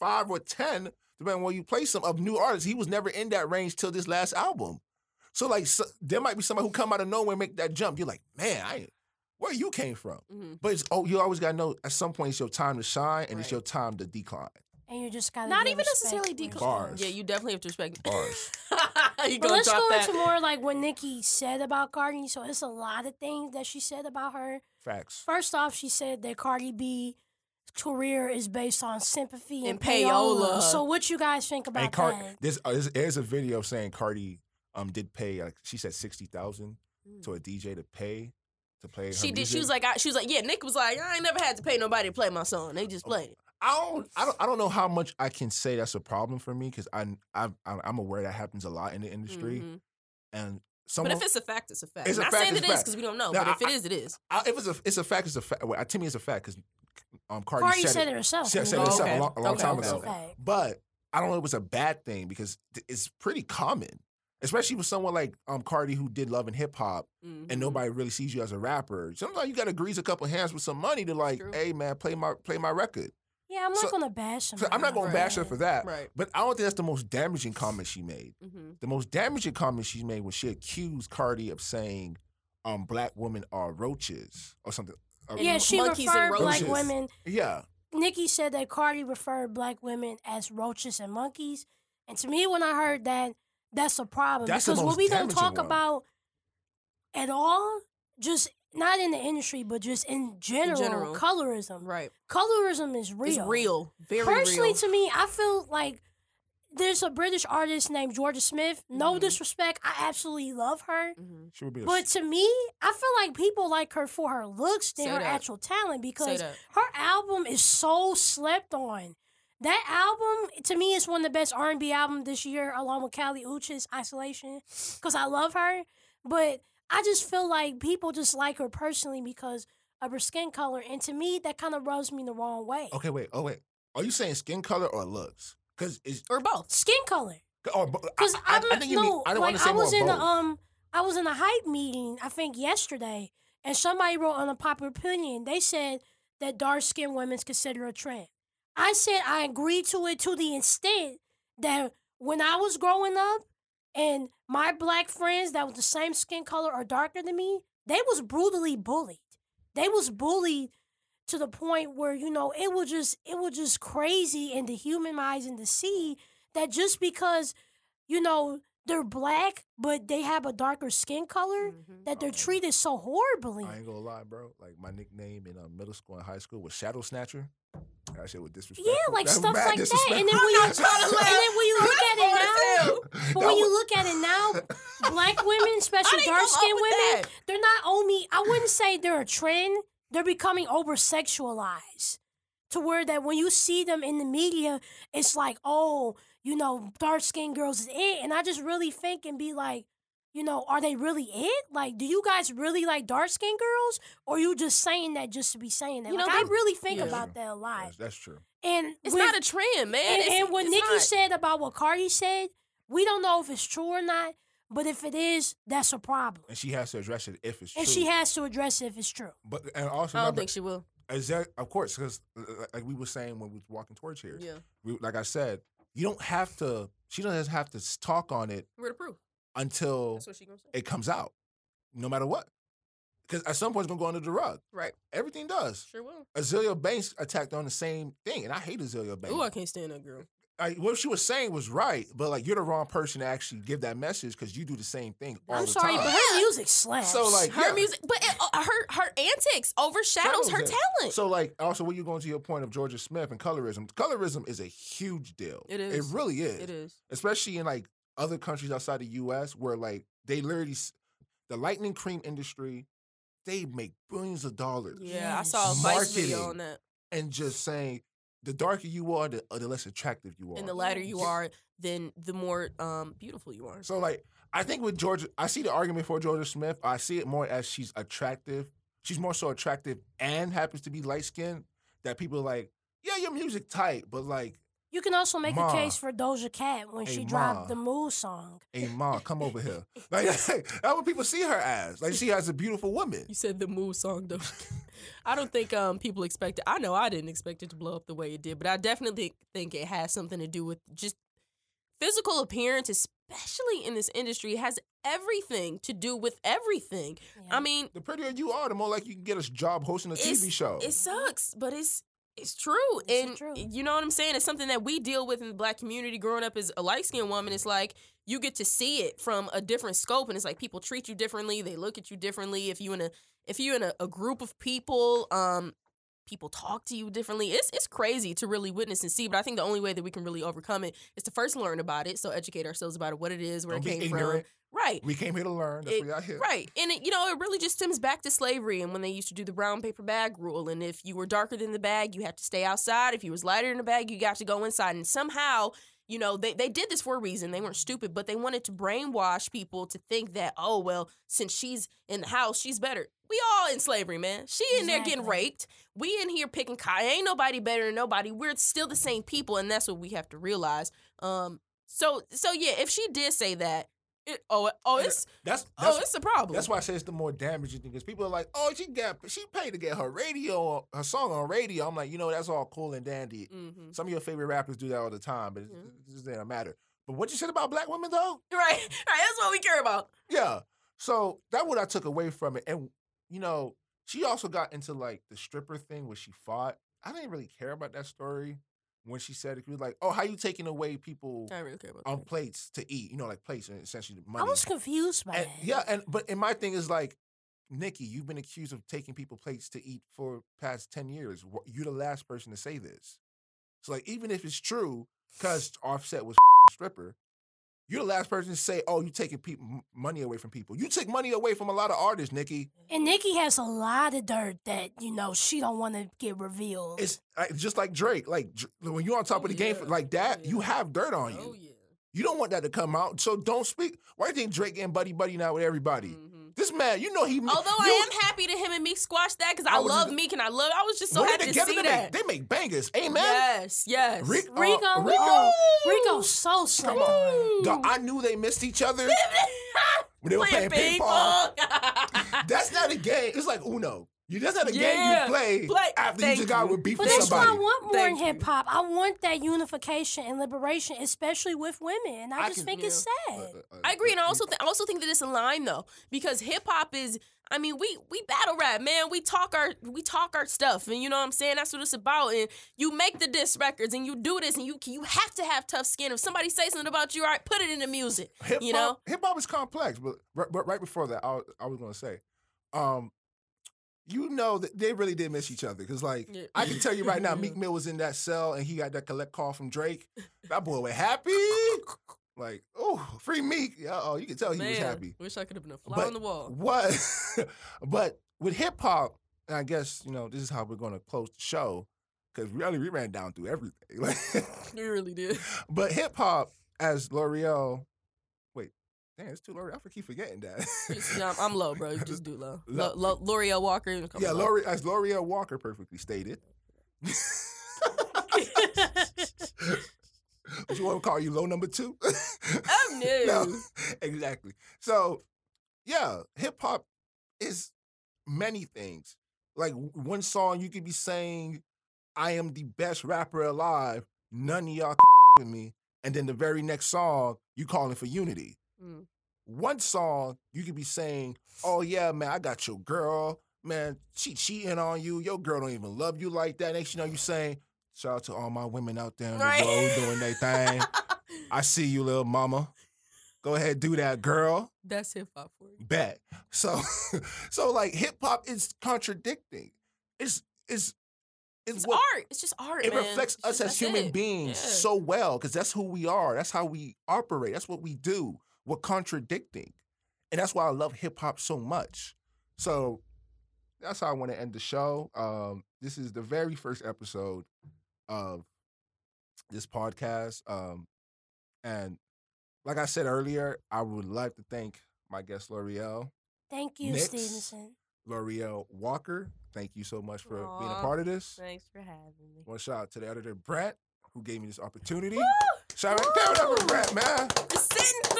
five or 10, depending on where you play some of new artists. He was never in that range till this last album. So, like, so, there might be somebody who come out of nowhere and make that jump. You're like, man, I, where you came from? Mhm. But it's, oh, you always got to know at some point it's your time to shine and it's your time to decline. And you just gotta Not even necessarily decline. Bars. Yeah, you definitely have to respect. Bars. *laughs* you But let's drop go that? into more like what Nicki said about Cardi. So it's a lot of things that she said about her. Facts. First off, she said that Cardi B career is based on sympathy and, And payola. So what you guys think about And Car- that? there's, uh, there's there's a video saying Cardi um did pay like she said sixty thousand to a DJ to pay to play. Her She did. She music. was like, I, she was like, yeah. Nick was like, I ain't never had to pay nobody to play my song. They just played it. I don't, I don't, I don't know how much I can say that's a problem for me because I, I, I'm aware that happens a lot in the industry, Mhm. and But if it's a fact, it's a fact. It's a Not fact, saying it's it a is fact. because we don't know. No, but if I- it is, it is. I, if it's a, it's a fact, it's a fact. Well, to me, it's a fact because um, Cardi, Cardi said, said it. it herself. She I said mean, it herself okay. a long, a long Okay, time okay, ago. It's. But I don't know if was a bad thing because it's pretty common, especially with someone like um Cardi who did love and hip hop, Mhm. and nobody really sees you as a rapper. Sometimes you got to grease a couple hands with some money to like, true. hey man, play my play my record. Yeah, I'm not So- gonna bash him. So I'm not gonna that. bash her for that. Right. But I don't think that's the most damaging comment she made. Mm-hmm. The most damaging comment she made was she accused Cardi of saying, um, black women are roaches or something. Uh, Yeah, she monkeys and referred black women. yeah. Nicki said that Cardi referred black women as roaches and monkeys. And to me, when I heard that, that's a problem That's the because what we don't talk one. about at all, just not in the industry, but just in general, general. colorism. Right. Colorism is real. It's real. Very Personally, real. to me, I feel like there's a British artist named Jorja Smith. No Mhm. disrespect, I absolutely love her. Mhm. She would be a But to me, I feel like people like her for her looks than Say her that. actual talent because her album is so slept on. That album to me is one of the best R and B album this year, along with Kali Uchis Isolation, because I love her. But I just feel like people just like her personally because of her skin color, and to me, that kind of rubs me the wrong way. Okay, wait. Oh, wait. Are you saying skin color or looks? Because it's. Or both. Skin color, Or, because I, I'm I think you no, mean. I don't like want to say I was more in both. a um, I was in a hype meeting, I think yesterday, and somebody wrote on a popular opinion. They said that dark skinned women's considered a trend. I said I agreed to it to the extent that when I was growing up and my black friends that was the same skin color or darker than me, they was brutally bullied. They was bullied to the point where, you know, it was just it was just crazy in the human eyes and dehumanizing to see that just because, you know, they're black but they have a darker skin color, Mhm. that they're treated so horribly. I ain't gonna lie, bro. Like my nickname in uh, middle school and high school was Shadow Snatcher. That shit was disrespectful. Yeah, like That's stuff like that. And then when you not trying *laughs* to and then when you look at it now, but when you look at it now, black women, *laughs* especially dark skinned women, that. they're not only I wouldn't say they're a trend, they're becoming over sexualized. To where that when you see them in the media, it's like, oh, you know, dark skinned girls is it. And I just really think and be like, you know, are they really it? Like, do you guys really like dark skinned girls? Or you just saying that just to be saying that? You like, know, I they- really think Yeah. about that a lot. That's, that's true. And It's with- not a trend, man. and, and what it's Nicki not. said about what Cardi said, we don't know if it's true or not. But if it is, that's a problem. And she has to address it if it's And true. she has to address it if it's true. But and also I don't remember, think she will. is that of course because uh, uh, like we were saying when we were walking towards here, Yeah. we, like I said, you don't have to. She doesn't have to talk on it We're the proof. until That's what she gonna say. it comes out, no matter what. Because at some point it's gonna go under the rug. Right. Everything does. Sure will. Azealia Banks attacked on the same thing, and I hate Azealia Banks. Ooh, I can't stand that girl. Like, what she was saying was right, but like you're the wrong person to actually give that message because you do the same thing all I'm the sorry, time. but her music slaps. So, like, Her Yeah. music, but it, uh, her her antics overshadows her it. talent. So like also when you go into your point of Jorja Smith and colorism, colorism is a huge deal. It is. It really is. it is. Especially in like other countries outside the US where like they literally the lightning cream industry, they make billions of dollars. Yeah, I saw a Vice video Marketing. on that. And just saying the darker you are, the, uh, the less attractive you are. And the lighter you are, then the more um, beautiful you are. So like I think with Jorja, I see the argument for Jorja Smith. I see it more as she's attractive. She's more so attractive and happens to be light skinned that people are like, yeah, your music tight, but like you You can also make Ma. a case for Doja Cat when Hey, she Ma. dropped the Move song. Hey, mom, come over here. *laughs* Like *laughs* that's what people see her as. Like she has a beautiful woman. You said the move song though. I don't think um people expect it. I know I didn't expect it to blow up the way it did, but I definitely think it has something to do with just physical appearance, especially in this industry. Has everything to do with everything. Yeah. I mean, The prettier you are, the more like you can get a job hosting a TV show. It sucks, but it's it's true. It's and true. you know what I'm saying? It's something that we deal with in the black community growing up as a light skinned woman. It's like you get to see it from a different scope and it's like people treat you differently, they look at you differently. If you in a if you're in a, a group of people, um, people talk to you differently. It's it's crazy to really witness and see, but I think the only way that we can really overcome it is to first learn about it. So educate ourselves about it, what it is, where Don't it came from. Right. We came here to learn. That's It- what y'all here. Right. And it, you know, it really just stems back to slavery and when they used to do the brown paper bag rule. And if you were darker than the bag, you had to stay outside. If you was lighter than the bag, you got to go inside. And somehow, you know, they, they did this for a reason. They weren't stupid, but they wanted to brainwash people to think that, oh, well, since she's in the house, she's better. We all in slavery, man. She in there getting Exactly. raped. We in here picking cotton. Ain't nobody better than nobody. We're still the same people, and that's what we have to realize. Um, so so yeah, if she did say that, it, oh oh it's That's oh it's a problem. That's why I say it's the more damaging thing because people are like, "Oh, she got she paid to get her radio, her song on radio." I'm like, you know, that's all cool and dandy. Mm-hmm. Some of your favorite rappers do that all the time, but it, Yeah. it doesn't matter. But what you said about black women, though, *laughs* Right, right. That's what we care about. yeah. So that's what I took away from it, and you know, she also got into like the stripper thing where she fought. I didn't really care about that story when she said it. She was like, "Oh, how you taking away people I really care about on that. plates to eat? You know, like plates and essentially money." I was confused by And, yeah, and but and my thing is like, Nicki, you've been accused of taking people plates to eat for past ten years. You're the last person to say this. So like, even if it's true, because Offset was a stripper, you're the last person to say, "Oh, you taking people money away from people." You took money away from a lot of artists, Nicki. And Nicki has a lot of dirt that you know she don't want to get revealed. It's like, just like Drake. Like Dr- when you're on top Oh, of the game yeah. like that, Oh, you have dirt on you. Oh yeah. You don't want that to come out. So don't speak. Why do you think Drake getting buddy buddy now with everybody? Mhm. This man, you know he. Although you, I am happy that him and Meek squashed that because I, I love just- Meek and I love. I was just so happy they to together, see they that. Make, they make bangers. Amen. Yes, yes. Rick, uh, Rico, Rico. oh, Rico's so slim. Come on. Ooh. I knew they missed each other *laughs* when they were playing Playing ping ping pong. pong. *laughs* That's not a game. It's like Uno. You just not a game you play, Play- after you just got you. with beef But with that's what I want more Thank in hip hop. I want that unification and liberation, especially with women. And I, I just can- think it's Uh, sad. uh, uh, I agree, and I uh, also th- I also think that it's a line though because hip hop is. I mean, we we battle rap, man. We talk our we talk our stuff, and you know what I'm saying. That's what it's about. And you make the diss records, and you do this, and you you have to have tough skin. If somebody say something about you, all right, put it in the music. hip you know? hip hop is complex, but right, but right before that, I, was- I was gonna say, um, you know that they really did miss each other because, like, Yeah. I can tell you right now, Meek *laughs* Mill was in that cell and he got that collect call from Drake. That boy was happy, *laughs* like, oh, free Meek. Oh, you can tell he was happy. Wish I could have been a fly But on the wall. What? *laughs* but with hip hop, and I guess you know this is how we're gonna close the show because really we ran down through everything. We really did. but hip hop, as L'Oreal, damn, it's too L'Oreal. I keep forgetting that. Just- I'm, I'm low, bro. You just do low. Low. *laughs* Lo- Lo- L'Oreal Walker. yeah. L'Oreal, as L'Oreal Walker perfectly stated. *laughs* What you want to call you low number two? Oh no. *laughs* No, exactly. So, yeah, hip hop is many things. Like one song, you could be saying, "I am the best rapper alive." None of y'all can with me, and then the very next song, you calling for unity. Mm. One song, you could be saying, "Oh yeah, man, I got your girl, man. She cheating on you. Your girl don't even love you like that." Next, you know, you saying, "Shout out to all my women out there Right. the road doing their thing." I *laughs* see you, little mama. Go ahead, do that, girl. That's hip hop for you. Bet. So, *laughs* so like hip hop is contradicting. It's it's it's, It's what art. It's just art. it man. reflects It's us as human it. beings Yeah. so well because that's who we are. That's how we operate. That's what we do. We're contradicting, and that's why I love hip hop so much. So that's how I want to end the show. Um, this is the very first episode of this podcast. Um, and like I said earlier, I would like to thank my guest L'Oreal, Thank you, Next. Stevenson. L'Oreal Walker. Thank you so much for being a part of this. Thanks for having me. One shout out to the editor Brent, who gave me this opportunity. Shout out, give it up for Brett, man. Just sitting through this. We're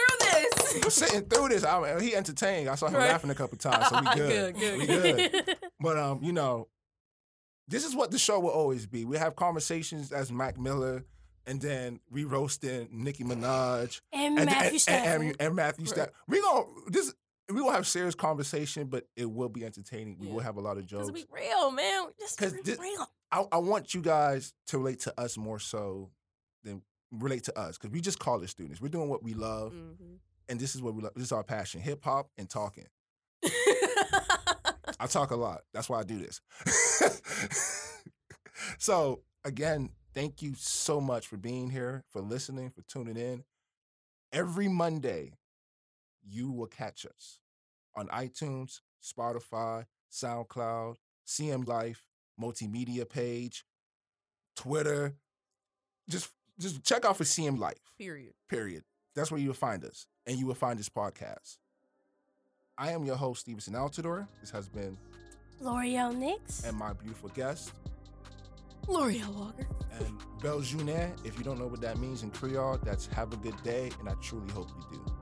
sitting through this. I mean, he entertained. I saw him Right. laughing a couple times, so we *laughs* good. Good, good, we good. *laughs* But um, you know, this is what the show will always be. We have conversations as Mac Miller, and then we roasting Nicki Minaj and, and Matthew and, Stafford. and, and Matthew Right. Stafford. We gonna this. We gonna have serious conversation, but it will be entertaining. We Yeah. will have a lot of jokes. we real, man. Just 'Cause re- this- real. I, I want you guys to relate to us more so than relate to us because we just college students. We're doing what we love, Mhm. And this is what we love. This is our passion: hip hop and talking. I talk a *laughs* lot. That's why I do this. *laughs* so again, thank you so much for being here, for listening, for tuning in. Every Monday, you will catch us on iTunes, Spotify, SoundCloud, CM Life, multimedia page, Twitter. Just just check out for CM Life Period. period. That's where you will find us, and you will find this podcast. I am your host, Stevenson Altador. This has been, L'Oreal Nix. and my beautiful guest, L'Oreal Walker. and Belle Journée. If you don't know what that means in Creole, that's have a good day, and I truly hope you do.